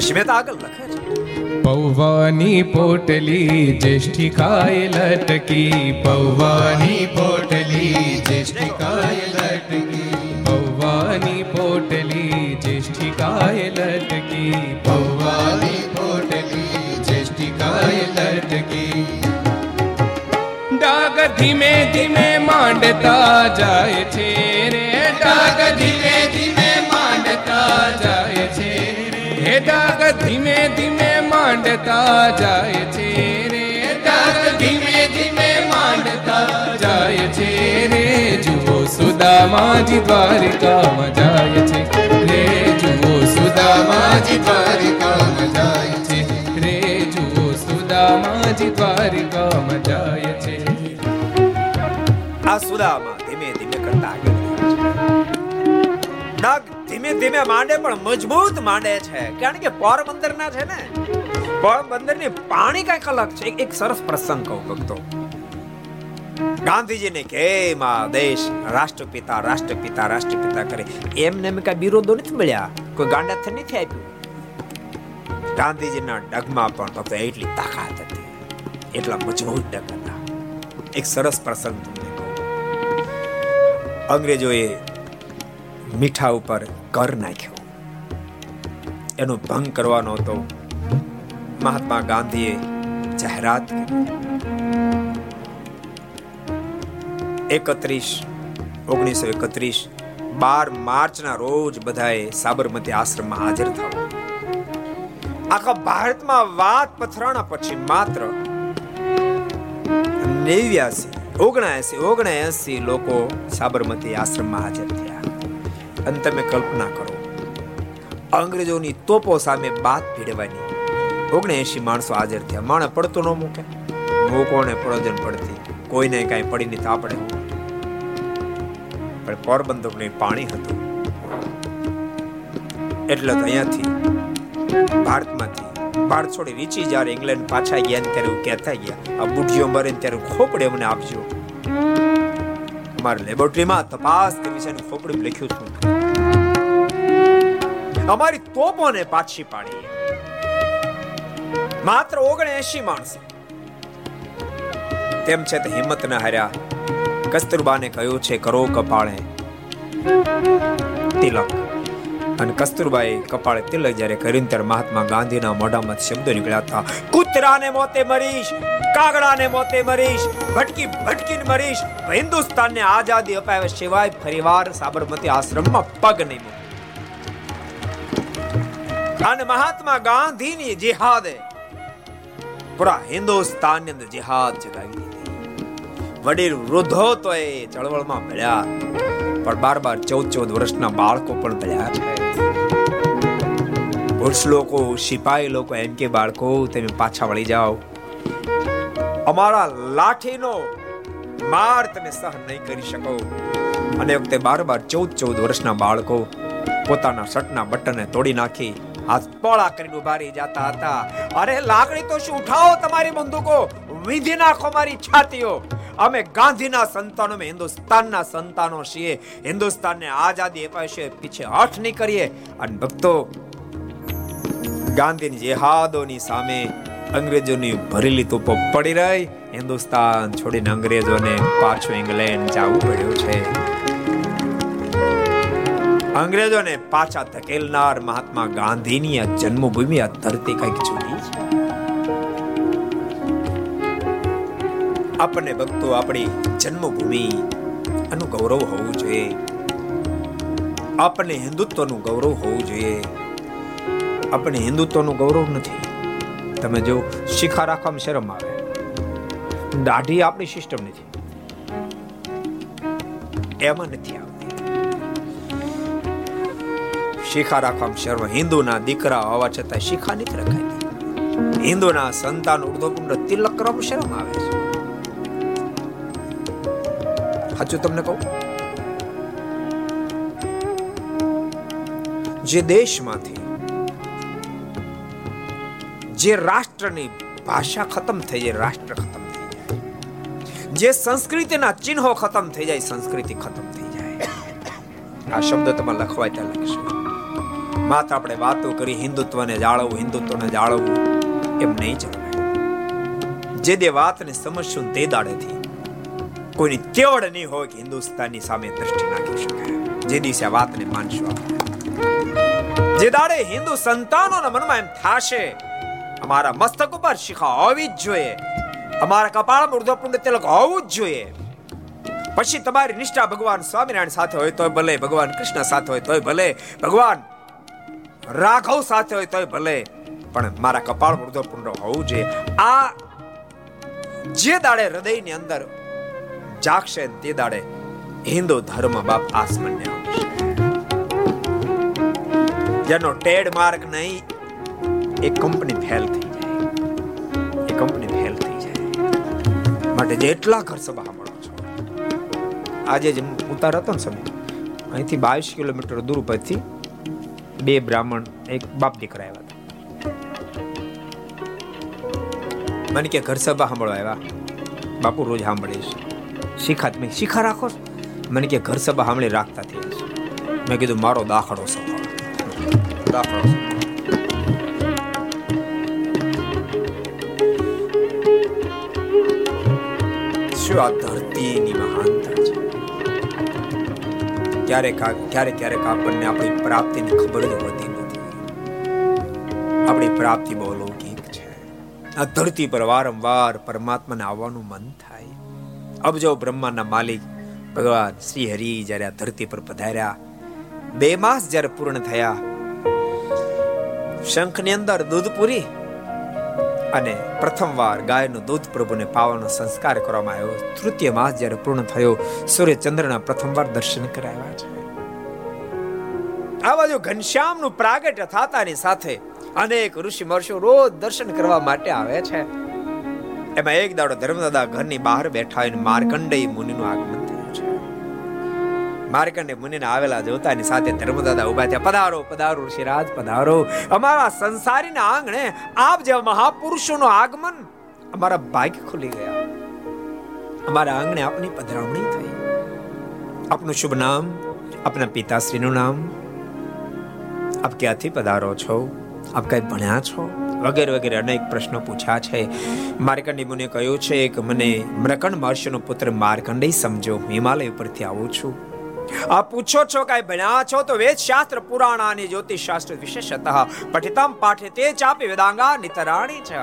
શ્વેત આગળ લખે છે પૌવાની પોટલી જેષ્ઠિકાય લટકી પૌવાની પોટલી જેષ્ઠિકાય લટકી પૌવાની પોટલી જેષ્ઠિકાય લટકી પૌવાની પોટલી જેષ્ઠિકાય લટકી ડાગ ધીમે ધીમે માંડતા જાય છે રે ડાગ ધીમે ધીમે માંડતા જાય છે હે ડાગ ધીમે ધીમે માંડતા જાય છે રે ડાગ ધીમે ધીમે માંડતા જાય છે રે. જુઓ સુદામાજી દ્વારિકામાં જાય છે. રે જુઓ સુદામાજી દ્વારિકામાં જાય છે. રે જુઓ સુદામાજી દ્વારિકામાં જાય છે. આ સુદામા ધીમે ધીમે કરતા આગળ ધીમે ધીમે માંડે પણ મજબૂત માંડે છે. કારણ કે પોરબંદર ના છે ને પોરબંદરની પાણી કંઈક અલગ છે. એક- સરસ પ્રસંગ કહું ભક્તો. ગાંધીજીને કે આ દેશ, રાષ્ટ્રપિતા રાષ્ટ્રપિતા રાષ્ટ્રપિતા કરે. એમને એમ કઈ બિરોધો નથી મળ્યા. કોઈ ગાંડા થઈ નથી આપ્યું. ગાંધીજીના ડગમાં પણ તો એટલી તાકાત હતી. એટલા મજબૂત ડગ હતા. એક સરસ પ્રસંગ તમને કહું. અંગ્રેજોએ મીઠા ઉપર કર નાખ્યો. એનો ભંગ કરવાનો હતો. મહાત્મા ગાંધીએ જાહેરાત એકત્રીસ, ઓગણીસો એકત્રીસ, બાર માર્ચના રોજ બધાએ સાબરમતી આશ્રમમાં હાજર થવું આખા ભારતમાં વાત પથરાણા પછી માત્ર નેવ્યાસી, ઓગણાએસી ઓગણાએસી લોકો સાબરમતી આશ્રમમાં હાજર થયા. અને તમે કલ્પના કરો. અંગ્રેજોની તોપો સામે બાત ભીડવાની. ઓગણએસી માણસો હાજર થયા. માણે પડતો ન મૂકે. મૂકોને પડોજન પડતી. કોઈને કાંઈ પડી નહીં આપણે પણ પોરબંદરની પાણી હતું. એટલે તો અહીંયાથી ભારતમાંથી ભારત છોડી રીચી જ્યારે ઇંગ્લેન્ડ પાછા ગયા ને ત્યારે કહેતા ગયા, આ બુઢીઓ મરે ત્યારે ખોપડે મને આપજો. અમારે લેબોરેટરીમાં તપાસ કરવી છે ખોપડી લખ્યું છું અમારી તોપોને પાછી પાડી માત્ર ઓગણએસી માણસ. તેમ છે તે હિંમત ના હાર્યા. કસ્તુરબાને કહ્યું છે, કરો કપાળે. તિલક. અને કસ્તુરબાએ કપાળે તિલક જ્યારે કર્યું ત્યારે મહાત્મા ગાંધીના મોઢામાં શબ્દો નીકળ્યા હતા, કૂતરાને મોતે મરીશ, કાગડાને મોતે મરીશ, ભટકી ભટકીને મરીશ, હિન્દુસ્તાનને આઝાદી અપાવ્યા સિવાય ફરીવાર સાબરમતી આશ્રમમાં પગ નહીં મૂકે. અને મહાત્મા ગાંધીની જિહાદે પૂરા હિન્દુસ્તાનની અંદર જિહાદ જગાવી દીધી. વડીલ વૃદ્ધો તો એ ચળવળમાં ભળ્યા, પણ બાર બાર ચૌદ ચૌદ વર્ષના બાળકો પણ ભળ્યા છે. પુરુષ લોકો, સિપાહી લોકો, એમ કે બાળકો, તમે પાછા વળી જાઓ. અમારા લાઠીનો માર તમે સહન નહીં કરી શકો. અને વખતે બાર બાર ચૌદ ચૌદ વર્ષના બાળકો પોતાના શર્ટના બટનને તોડી નાખી હાથ પોળા કરીને જતા હતા. અરે, લાકડી તો શું? ઉઠાવો તમારી બંદૂકો. વિધિ નાખો મારી છાતીઓ. અમે ગાંધીના સંતાનો, અમે હિન્દુસ્તાનના સંતાનો છીએ. હિન્દુસ્તાનને આઝાદી અપાય છે, પીછે હઠ નહીં કરીએ. અને ભક્તો, ગાંધીની જેહાદોની સામે અંગ્રેજોની ભરેલી તોપો પડી રહી. હિન્દુસ્તાન છોડીને અંગ્રેજોને પાછું ઇંગ્લેન્ડ જવું પડ્યું છે. અંગ્રેજોને પાછા ધકેલનાર મહાત્મા ગાંધીની આ જન્મભૂમિ, આ ધરતી કંઈક જુદી છે? આપણને ભક્તો આપણી જન્મભૂમિ આનું ગૌરવ હોવું જોઈએ. આપણને હિન્દુત્વનું ગૌરવ હોવું જોઈએ. આપણે હિન્દુત્વનું ગૌરવ નથી. તમે જો શિખા રાખવામાં શરમ આવે. દાઢી આપણી સિસ્ટમ નથી. એમાં નથી શિખા રાખવામાં શર્મ. હિન્દુના દીકરા હોવા છતાં શિખા નથી રખાતી હિન્દુના સંતાન ઉર્ધ્વપુંડ તિલક કરવામાં શરમ આવે છે. સાચું તમને કહું? જે દેશમાંથી, જે રાષ્ટ્રની ભાષા ખતમ થઈ જાય, રાષ્ટ્ર ખતમ થઈ જાય. જે સંસ્કૃતિના ચિહ્નો ખતમ થઈ જાય, સંસ્કૃતિ ખતમ થઈ જાય. આ શબ્દ તમારે લખવાય ત્યાં લખશો માત્ર આપણે વાતો કરી, હિન્દુત્વને જાળવવું હિન્દુત્વને જાળવવું, એમ નહીં જણાય. જે દે વાતને સમજશું તે દાડેથી. કોઈની તેવડ નહીં હોય કે હિન્દુસ્તાનની સામે દ્રષ્ટિ નાખી શકાય જે દિવસે આ વાતને માનશો જે દાડે હિન્દુ સંતાનોના મનમાં એમ થાશે, અમારા મસ્તક ઉપર શિખા હોવી જ જોઈએ. અમારા કપાળમાં ઉર્ધ્વપુંડ તિલક હોવું જ જોઈએ. પછી તમારી નિષ્ઠા ભગવાન સ્વામિનારાયણ સાથે હોય તોય ભલે, ભગવાન કૃષ્ણ સાથે હોય તોય ભલે, ભગવાન રાઘવ સાથે હોય તોય ભલે, પણ મારા કપાળ ઉર્ધ્વપુંડ હોવું જોઈએ. આ જે દાડે હૃદયની અંદર જાગશે તે દાડે હિન્દુ ધર્મ બાપ આસમાનને આવશે જેનો ટેડ માર્ક નહીં, એ કંપની ફેલ થઈ જાય. એ કંપની ફેલ થઈ જાય. માટે જેટલા ઘર સભા મળો છો. આજે જે ઉતાર હતો ને સમય, અહીંથી બાવીસ કિલોમીટર દૂર પરથી બે બ્રાહ્મણ, એક બાપ દીકરા આવ્યા હતા. મને કે, ઘર સભા સાંભળવા આવ્યા. બાપુ રોજ સાંભળીશ શીખા, તમે શીખા રાખો મને કે, ઘર સભા સાંભળી રાખતા થઈ મેં કીધું, મારો દાખલો સફળ દાખલો શું આ ધરતીની મહાનતા છે ક્યારેક ક્યારેક ક્યારેક આપણને આપણી પ્રાપ્તિની ખબર જ હોતી નથી. આપણી પ્રાપ્તિ બહુ લૌકિક છે. આ ધરતી પર વારંવાર પરમાત્માને આવવાનું મન થાય. અબજો બ્રહ્માના માલિક ભગવાન શ્રી હરિ જ્યારે આ ધરતી પર પધાર્યા, બે માસ જ્યારે પૂર્ણ થયા, શંખની અંદર દૂધ પૂરી અને પ્રથમવાર ગાયનું દૂધ પ્રભુને પાવાનો સંસ્કાર કરવામાં આવ્યો. તૃતીય માસ જ્યારે પૂર્ણ થયો સૂર્ય ચંદ્રના પ્રથમવાર દર્શન કરાવ્યા છે. આ બાજુ ઘનશ્યામનું પ્રાગટ્ય થતાની સાથે અનેક ઋષિ મહર્ષિઓ રોજ દર્શન કરવા માટે આવે છે. એમાં એક દાડો ધર્મદાદા ઘરની બહાર બેઠા માર્કંડેય મુનિનું આગમન માર્કંડે મુનિને આવેલા જોતાની સાથે ધર્મદાદા ઊભા થયા. પધારો પધારો ઋષિરાજ, પધારો. અમારા સંસારીના આંગણે આપ જેવા મહાપુરુષોનું આગમન અમારા ભાગ્ય ખુલી ગયા. અમારા આંગણે આપની પધરામણી થઈ. આપનું શુભ નામ, આપના પિતાશ્રીનું નામ. આપ ક્યાંથી પધારો છો? આપ કઈ ભણ્યા છો? વગેરે વગેરે અનેક પ્રશ્નો પૂછ્યા છે. માર્કંડી મુને કહ્યું છે કે મને મૃકંડ મહર્ષિનો પુત્ર માર્કંડેય સમજો. હિમાલય ઉપરથી આવું છું. આ પૂછો છો કે ભણ્યા છો તો વેદ શાસ્ત્ર પુરાણ અને જ્યોતિષ શાસ્ત્ર વિશેષતઃ. પઠિતમ પાઠે તે ચાપી વેદાંગા, નિતરાણી છે.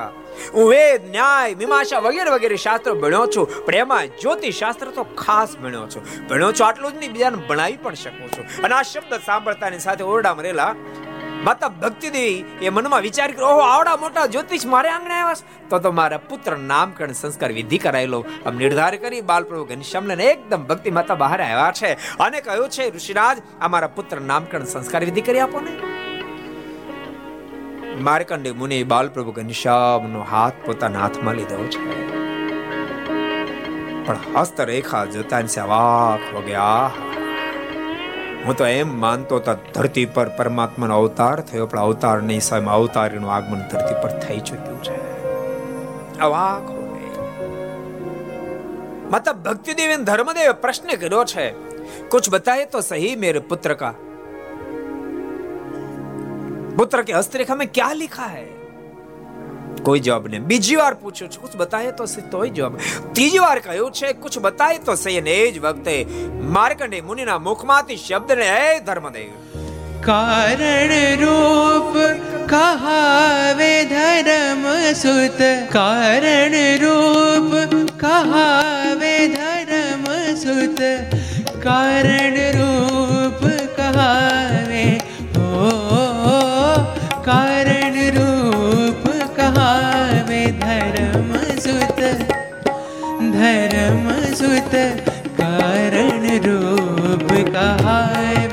હું વેદ, ન્યાય, મીમાંસા વગેરે વગેરે શાસ્ત્ર ભણ્યો છું. પણ એમાં જ્યોતિષ શાસ્ત્ર તો ખાસ ભણ્યો છું. ભણ્યો છું, આટલું જ નહીં, બીજાને ભણાવી પણ શકું છું. અને આ શબ્દ સાંભળતાની સાથે ઓરડામાં રહેલા માતા ભક્તિ દેવી એ મનમાં વિચાર કર્યો, ઓહો, આવડા મોટા જ્યોતિષ મારે આંગણે આવ્યા તો તો મારા પુત્ર નામકરણ સંસ્કાર વિધિ કરાયેલો. આમ નિર્ધાર કરી બાલપ્રભુ ઘનશ્યામને એકદમ ભક્તિ માતા બહાર આવ્યા છે. અને કહ્યું છે, ઋષિરાજ અમારા પુત્ર નામકરણ સંસ્કાર વિધિ કરી આપો ને. માર્કંડે મુનિ બાલપ્રભુ ઘનશ્યામનો હાથ પોતાના હાથમાં લીધો છે. પણ હસ્તરેખા જોતા વાખ વગ્યા હું તો એમ માનતો હતો, ધરતી પર પરમાત્માનો અવતાર થયો, પણ અવતાર નહીં સ્વયં અવતારીનું આગમન ધરતી પર થઈ ચુક્યું છે. અવાક મતલબ ભક્તિદેવ ધર્મદેવ પ્રશ્ન કર્યો છે, કુછ બતાએ તો સહી મેરે પુત્ર કા? પુત્ર કે હસ્તરેખા મેં ક્યાં લિખા હૈ? કોઈ જવાબ નહીં. બીજી વાર પૂછ્યું છે, કુછ બતાય તો તોય જવાબ ત્રીજી વાર કહ્યું છે, કુછ બતાય તો સહી અને એ જ વખતે માર્કંડે મુનિના મુખમાંથી શબ્દને હે ધર્મદેવ. કારણ રૂપ કહાવે ધર્મ સુત. કારણ રૂપ કહાવે ધર્મ સુત. કારણ રૂપ કહાવે ઓ. કારણ રૂપ सुत धर्म सुत कारण रूप कहाय।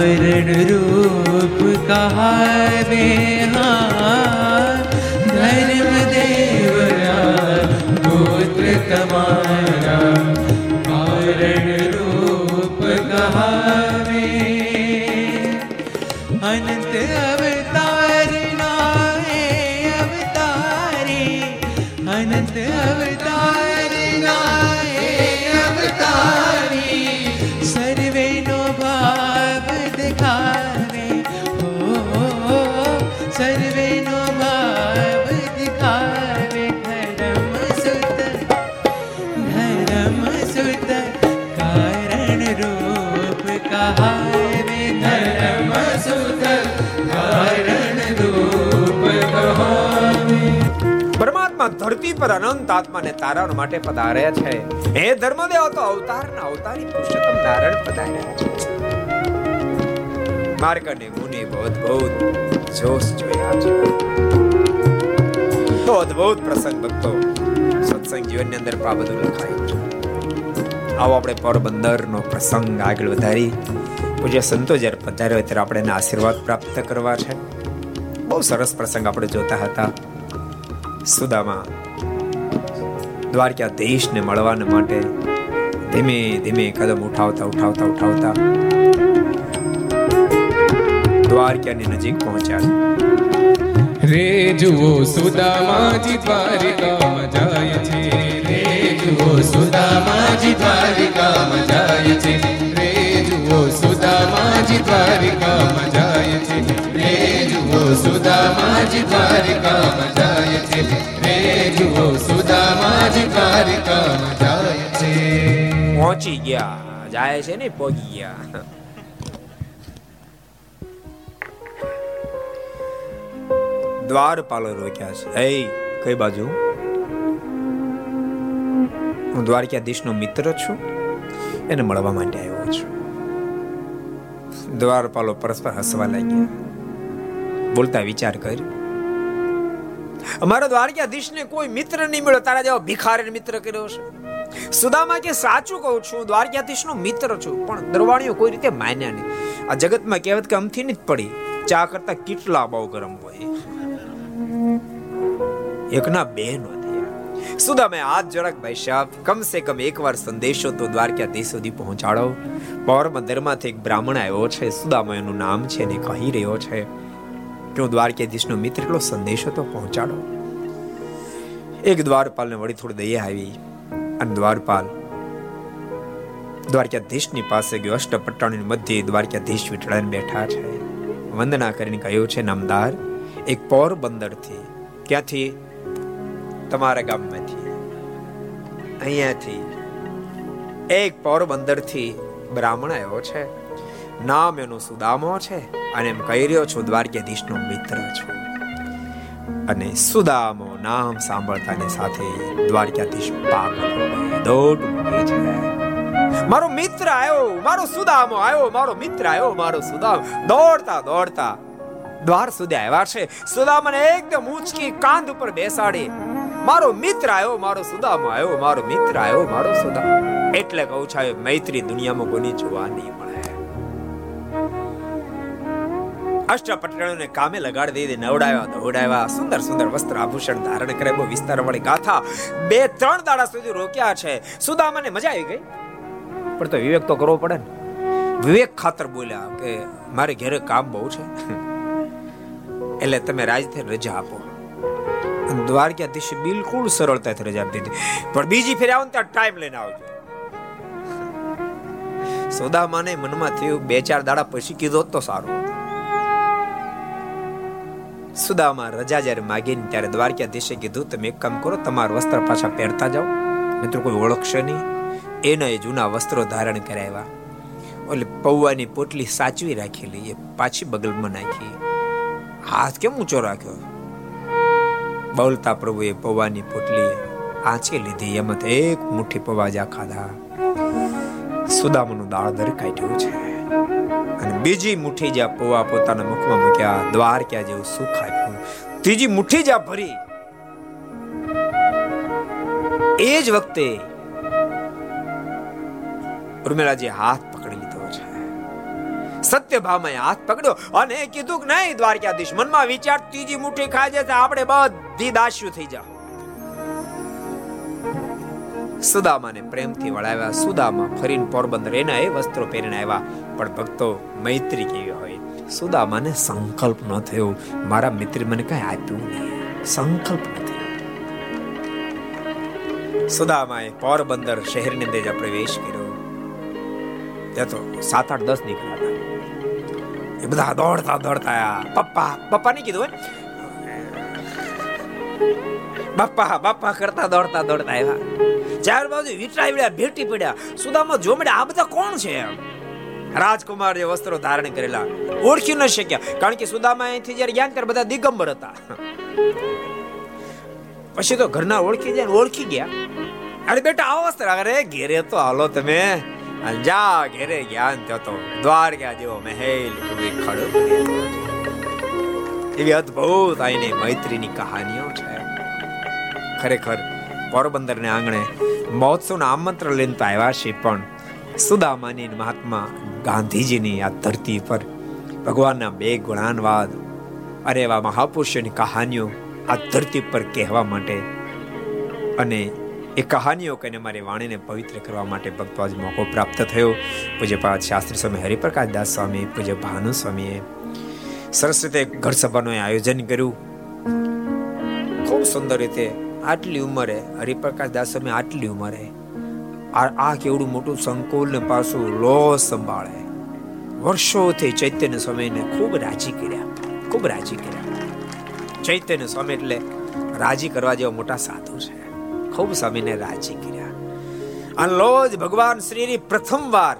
કારણ રૂપ કહાવે ધરતી પર અનંત આત્માને તારણ માટે પધાર્યા છે. હે ધર્મદેવ, તો અવતારના અવતારી પુરુષોત્તમ નારાયણ પધાર્યા છે. માર્કને મુનિ બહુત જોશ જોયા છે. તો અદ્ભુત પ્રસંગ ભક્તો, સત્સંગ જીવનની અંદર આ બધું લખાયું. આવો આપણે પોરબંદરનો પ્રસંગ આગળ વધારી. પૂજ્ય સંતો જ્યારે પધાર્યો ત્યારે આપણે એના આશીર્વાદ પ્રાપ્ત કરવા છે. બહુ સરસ પ્રસંગ આપણે જોતા હતા. સુદામા. દ્વારકા દેશને મળવાને માટે ધીમે ધીમે કદમ ઉઠાવતા ઉઠાવતા ઉઠાવતા દ્વારકાની નજીક પહોંચ્યા. રે જુઓ સુદામાજી દ્વારિકામાં જાય છે. રે જુઓ સુદામાજી દ્વારિકામાં જાય છે. રે જુઓ સુદામાજી દ્વારિકામાં જાય છે. રે સુદામાજી દ્વારિકામાં જાય છે રે જુઓ સુદામાજી દ્વારિકામાં જાય છે પહોંચી ગયા. જાય છે ને, પહોંચી ગયા. દ્વારપાલો રોક્યા છે. એ, કઈ બાજુ? હું દ્વારકાધીશનો મિત્ર છું. એને મળવા માટે આવ્યો છું. દ્વારપાલો પરસ્પર હસવા લાગ્યા. બોલતા વિચાર કર્યો અમારા દ્વારકાધીશને કોઈ મિત્ર નહીં મળ્યો. તારા જેવો ભિખારી મિત્ર કર્યો છે સુદામા કે સાચું કહું છું દ્વારકાધીશનો મિત્ર છું, પણ દરવાણીઓ કોઈ રીતે માન્યા નહીં. આ જગતમાં કહેવત કે અમથી જ પડી. ચા કરતા કેટલા બહુ ગરમ હોય. એકના બે નો સુદામે હાથ જરાક ભાઈ સાહેબ કમ સે કમ એકવાર સંદેશો તો દ્વારકાધીશ સુધી પહોંચાડો. પોરબંદરમાંથી એક બ્રાહ્મણ આવ્યો છે. સુદામા એનું નામ છે ને કહી રહ્યો છે. કે હું દ્વારકાધીશનો મિત્ર એટલો સંદેશો તો પહોંચાડો. એક દ્વારપાલને વળી થોડી દયા આવી અને દ્વારપાલ દ્વારકાધીશની પાસે ગયો. અષ્ટપટ્ટાણી મધ્ય દ્વારકાધીશ વિઠળાને બેઠા છે. વંદના કરીને કહ્યું છે, નામદાર, એક પોરબંદરથી ક્યાંથી? તમારા ગામમાંથી. અહીંયાથી. એક પોરબંદરથી બ્રાહ્મણ આવ્યો છે. નામ એનું સુદામો છે અને એમ કહી રહ્યો છું, દ્વારકાધીશનો મિત્ર છું. અને સુદામો નામ સાંભળતાની સાથે દ્વારકાધીશ પાગલ દોડ મારો મિત્ર આવ્યો મારો સુદામો આવ્યો મારો મિત્ર આવ્યો મારો સુદામ. દોડતા દોડતા દ્વાર સુધી આવ્યા છે. સુદામને એકદમ ઊંચકી કાંધ ઉપર બેસાડી મારો મિત્ર આવ્યો મારો સુદામો આવ્યો મારો મિત્ર આવ્યો મારો સુદામ. એટલે કહું છું મૈત્રી દુનિયામાં કોની જોવા નહીં મળે. અષ્ટપટણોને કામે લગાડી દીધી, નવડાવ્યા દોડાવ્યા સુંદર સુંદર વસ્ત્ર આભૂષણ ધારણ કરે બહુ વિસ્તાર વાળી ગાથા બે, ત્રણ દાડા સુધી રોક્યા છે. સુદામાને મજા આવી ગઈ? પણ તો વિવેક તો કરવો પડે ને. વિવેક ખાતર બોલ્યા કે મારે ઘરે કામ બહુ છે. એટલે તમે રાજથી રજા આપો. દ્વારકાધીશ બિલકુલ સરળતાથી રજા આપી દીધી. પણ બીજી ફેરી આવો ત્યાં ટાઈમ લઈને આવજો. સોદામાને મનમાં થયું, બે ચાર દાડા પછી કીધો તો સારું. સુદામા રજા જ્યારે માગીને ત્યારે દ્વારકાધીશે કીધું, તમે એક કામ કરો, તમારું વસ્ત્ર પાછા પહેરતા જાઓ. મિત્રો કોઈ ઓળખશે નહીં. એના એ જૂના વસ્ત્રો ધારણ કરાવ્યા. એટલે પૌવાની પોટલી સાચવી રાખેલી, એ પાછી બગલમાં નાખી. હાથ કેમ ઊંચો રાખ્યો? બોલતા પ્રભુએ પૌવાની પોટલી આંચી લીધી. એમાં એક મુઠ્ઠી પવાજા ખાધા સુદામાનું દાળ દર કાઢ્યું છે. બીજી મુઠ્ઠી જ્યાં પૌવા પોતાના મુખમાં મૂક્યા, દ્વારકા જેવું સુખ આપ્યું. ત્રીજી મુઠ્ઠી જ્યાં ભરી, એ જ વખતે ઉર્મિલાજી હાથ પકડી લીધો છે. સત્ય સત્યભામાએ હાથ પકડ્યો અને કીધું કે નહીં, દ્વારકાધીશ, મનમાં વિચાર, ત્રીજી મુઠ્ઠી ખાઈ જશે, આપણે બધી દાસ્યુ થઈ જા સુદામાને પ્રેમથી વળાવ્યા. સુદામા ફરીને પોરબંદર એના એ વસ્ત્રો પહેરીને આવ્યા પણ ભક્તો મૈત્રી કેવી હોય? સુદામાને સંકલ્પ ન થયો. મારા મિત્ર મને કઈ આપ્યું નહીં. સંકલ્પ નથી સુદામાએ પોરબંદર શહેરની અંદર પ્રવેશ કર્યો. ત્યાં તો સાત આઠ દસ નીકળ્યા હતા. એ બધા દોડતા દોડતા પપ્પા પપ્પા નહીં કીધું હોય બાપા બાપા કરતા દોડતા દોડતા આવ્યા. ચાર બાજુ વિટરાવ્યા ભેટી પડ્યા. સુદામા જોમડ્યા આ બધા કોણ છે? રાજકુમાર જે વસ્ત્રો ધારણ કરેલા. ઓળખી ન શક્યા, કારણ કે સુદામા અહીંથી જ્યારે ગયા ત્યારે બધા દિગંબર હતા. પછી તો ઘરના ઓળખી જાય ઓળખી ગયા. અરે બેટા, આવો અરે ઘેરે તો હાલો તમે. જા, ઘેરે ગયા થયો તો દ્વારકા જેવો મહેલ ખડો એવી અદભુત આઈની મૈત્રીની કહાનીઓ છે. ખરેખર પોરબંદરને આંગણે મહોત્સવના આમંત્રણ લઈને તો આવ્યા છે પણ સુદામાની મહાત્મા ગાંધીજીની આ ધરતી પર ભગવાનના બે ગુણાનવાદ અરે એવા મહાપુરુષોની કહાનીઓ આ ધરતી પર કહેવા માટે અને એ કહાનીઓ કહીને મારી વાણીને પવિત્ર કરવા માટે ભક્તો આજ મોકો પ્રાપ્ત થયો. પૂજ્યપાદ શાસ્ત્રી સ્વામી, હરિપ્રકાશ દાસ સ્વામી, પૂજ્ય ભાનુ સ્વામીએ સરસ રીતે ઘર સભાનું આયોજન કર્યું. ખૂબ સુંદર રીતે આટલી ઉંમરે, હરિપ્રકાશ દાસ સ્વામી આટલી ઉંમરે, આ કેવડું મોટું સંકુલ ને પાછું લો સંભાળે. વર્ષોથી ચૈતન્ય સ્વામીને ખૂબ રાજી કર્યા, ખૂબ રાજી કર્યા. ચૈતન્ય સ્વામી એટલે રાજી કરવા જેવા મોટા સાધુ છે. ખૂબ સ્વામીને રાજી કર્યા. અને લોજ ભગવાન શ્રીની પ્રથમ વાર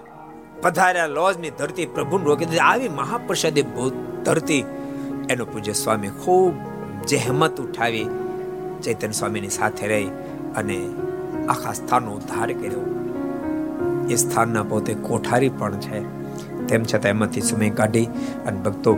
પધાર્યા લોજની ધરતી પ્રભુ રોકી આવી મહાપ્રસાદી ધરતી એનો પૂજ્ય સ્વામી ખૂબ જહેમત ઉઠાવી ચૈતન્ય સ્વામીની સાથે રહી અને આખા સ્થાનનો ઉદ્ધાર કર્યો. એ સ્થાનના પોતે કોઠારી પણ છે. તેમ છતાં એમાંથી સમય કાઢી અને ભક્તો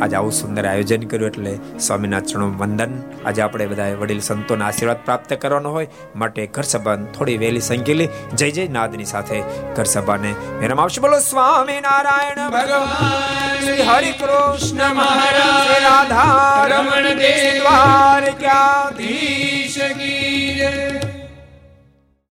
આજે આવું સુંદર આયોજન કર્યું એટલે સ્વામીના ચરણો વંદન. આજે આપણે બધા વડીલ સંતોના આશીર્વાદ પ્રાપ્ત કરવાનો હોય માટે ઘર સભા થોડી વહેલી સંકેલી. જય જય નાદની સાથે ઘર સભાને મેરમ આવશે બોલો સ્વામી નારાયણ ભગવાન, શ્રી હરિ કૃષ્ણ મહારાજ રાધા રમણ દેવ દ્વારકાધીશ કી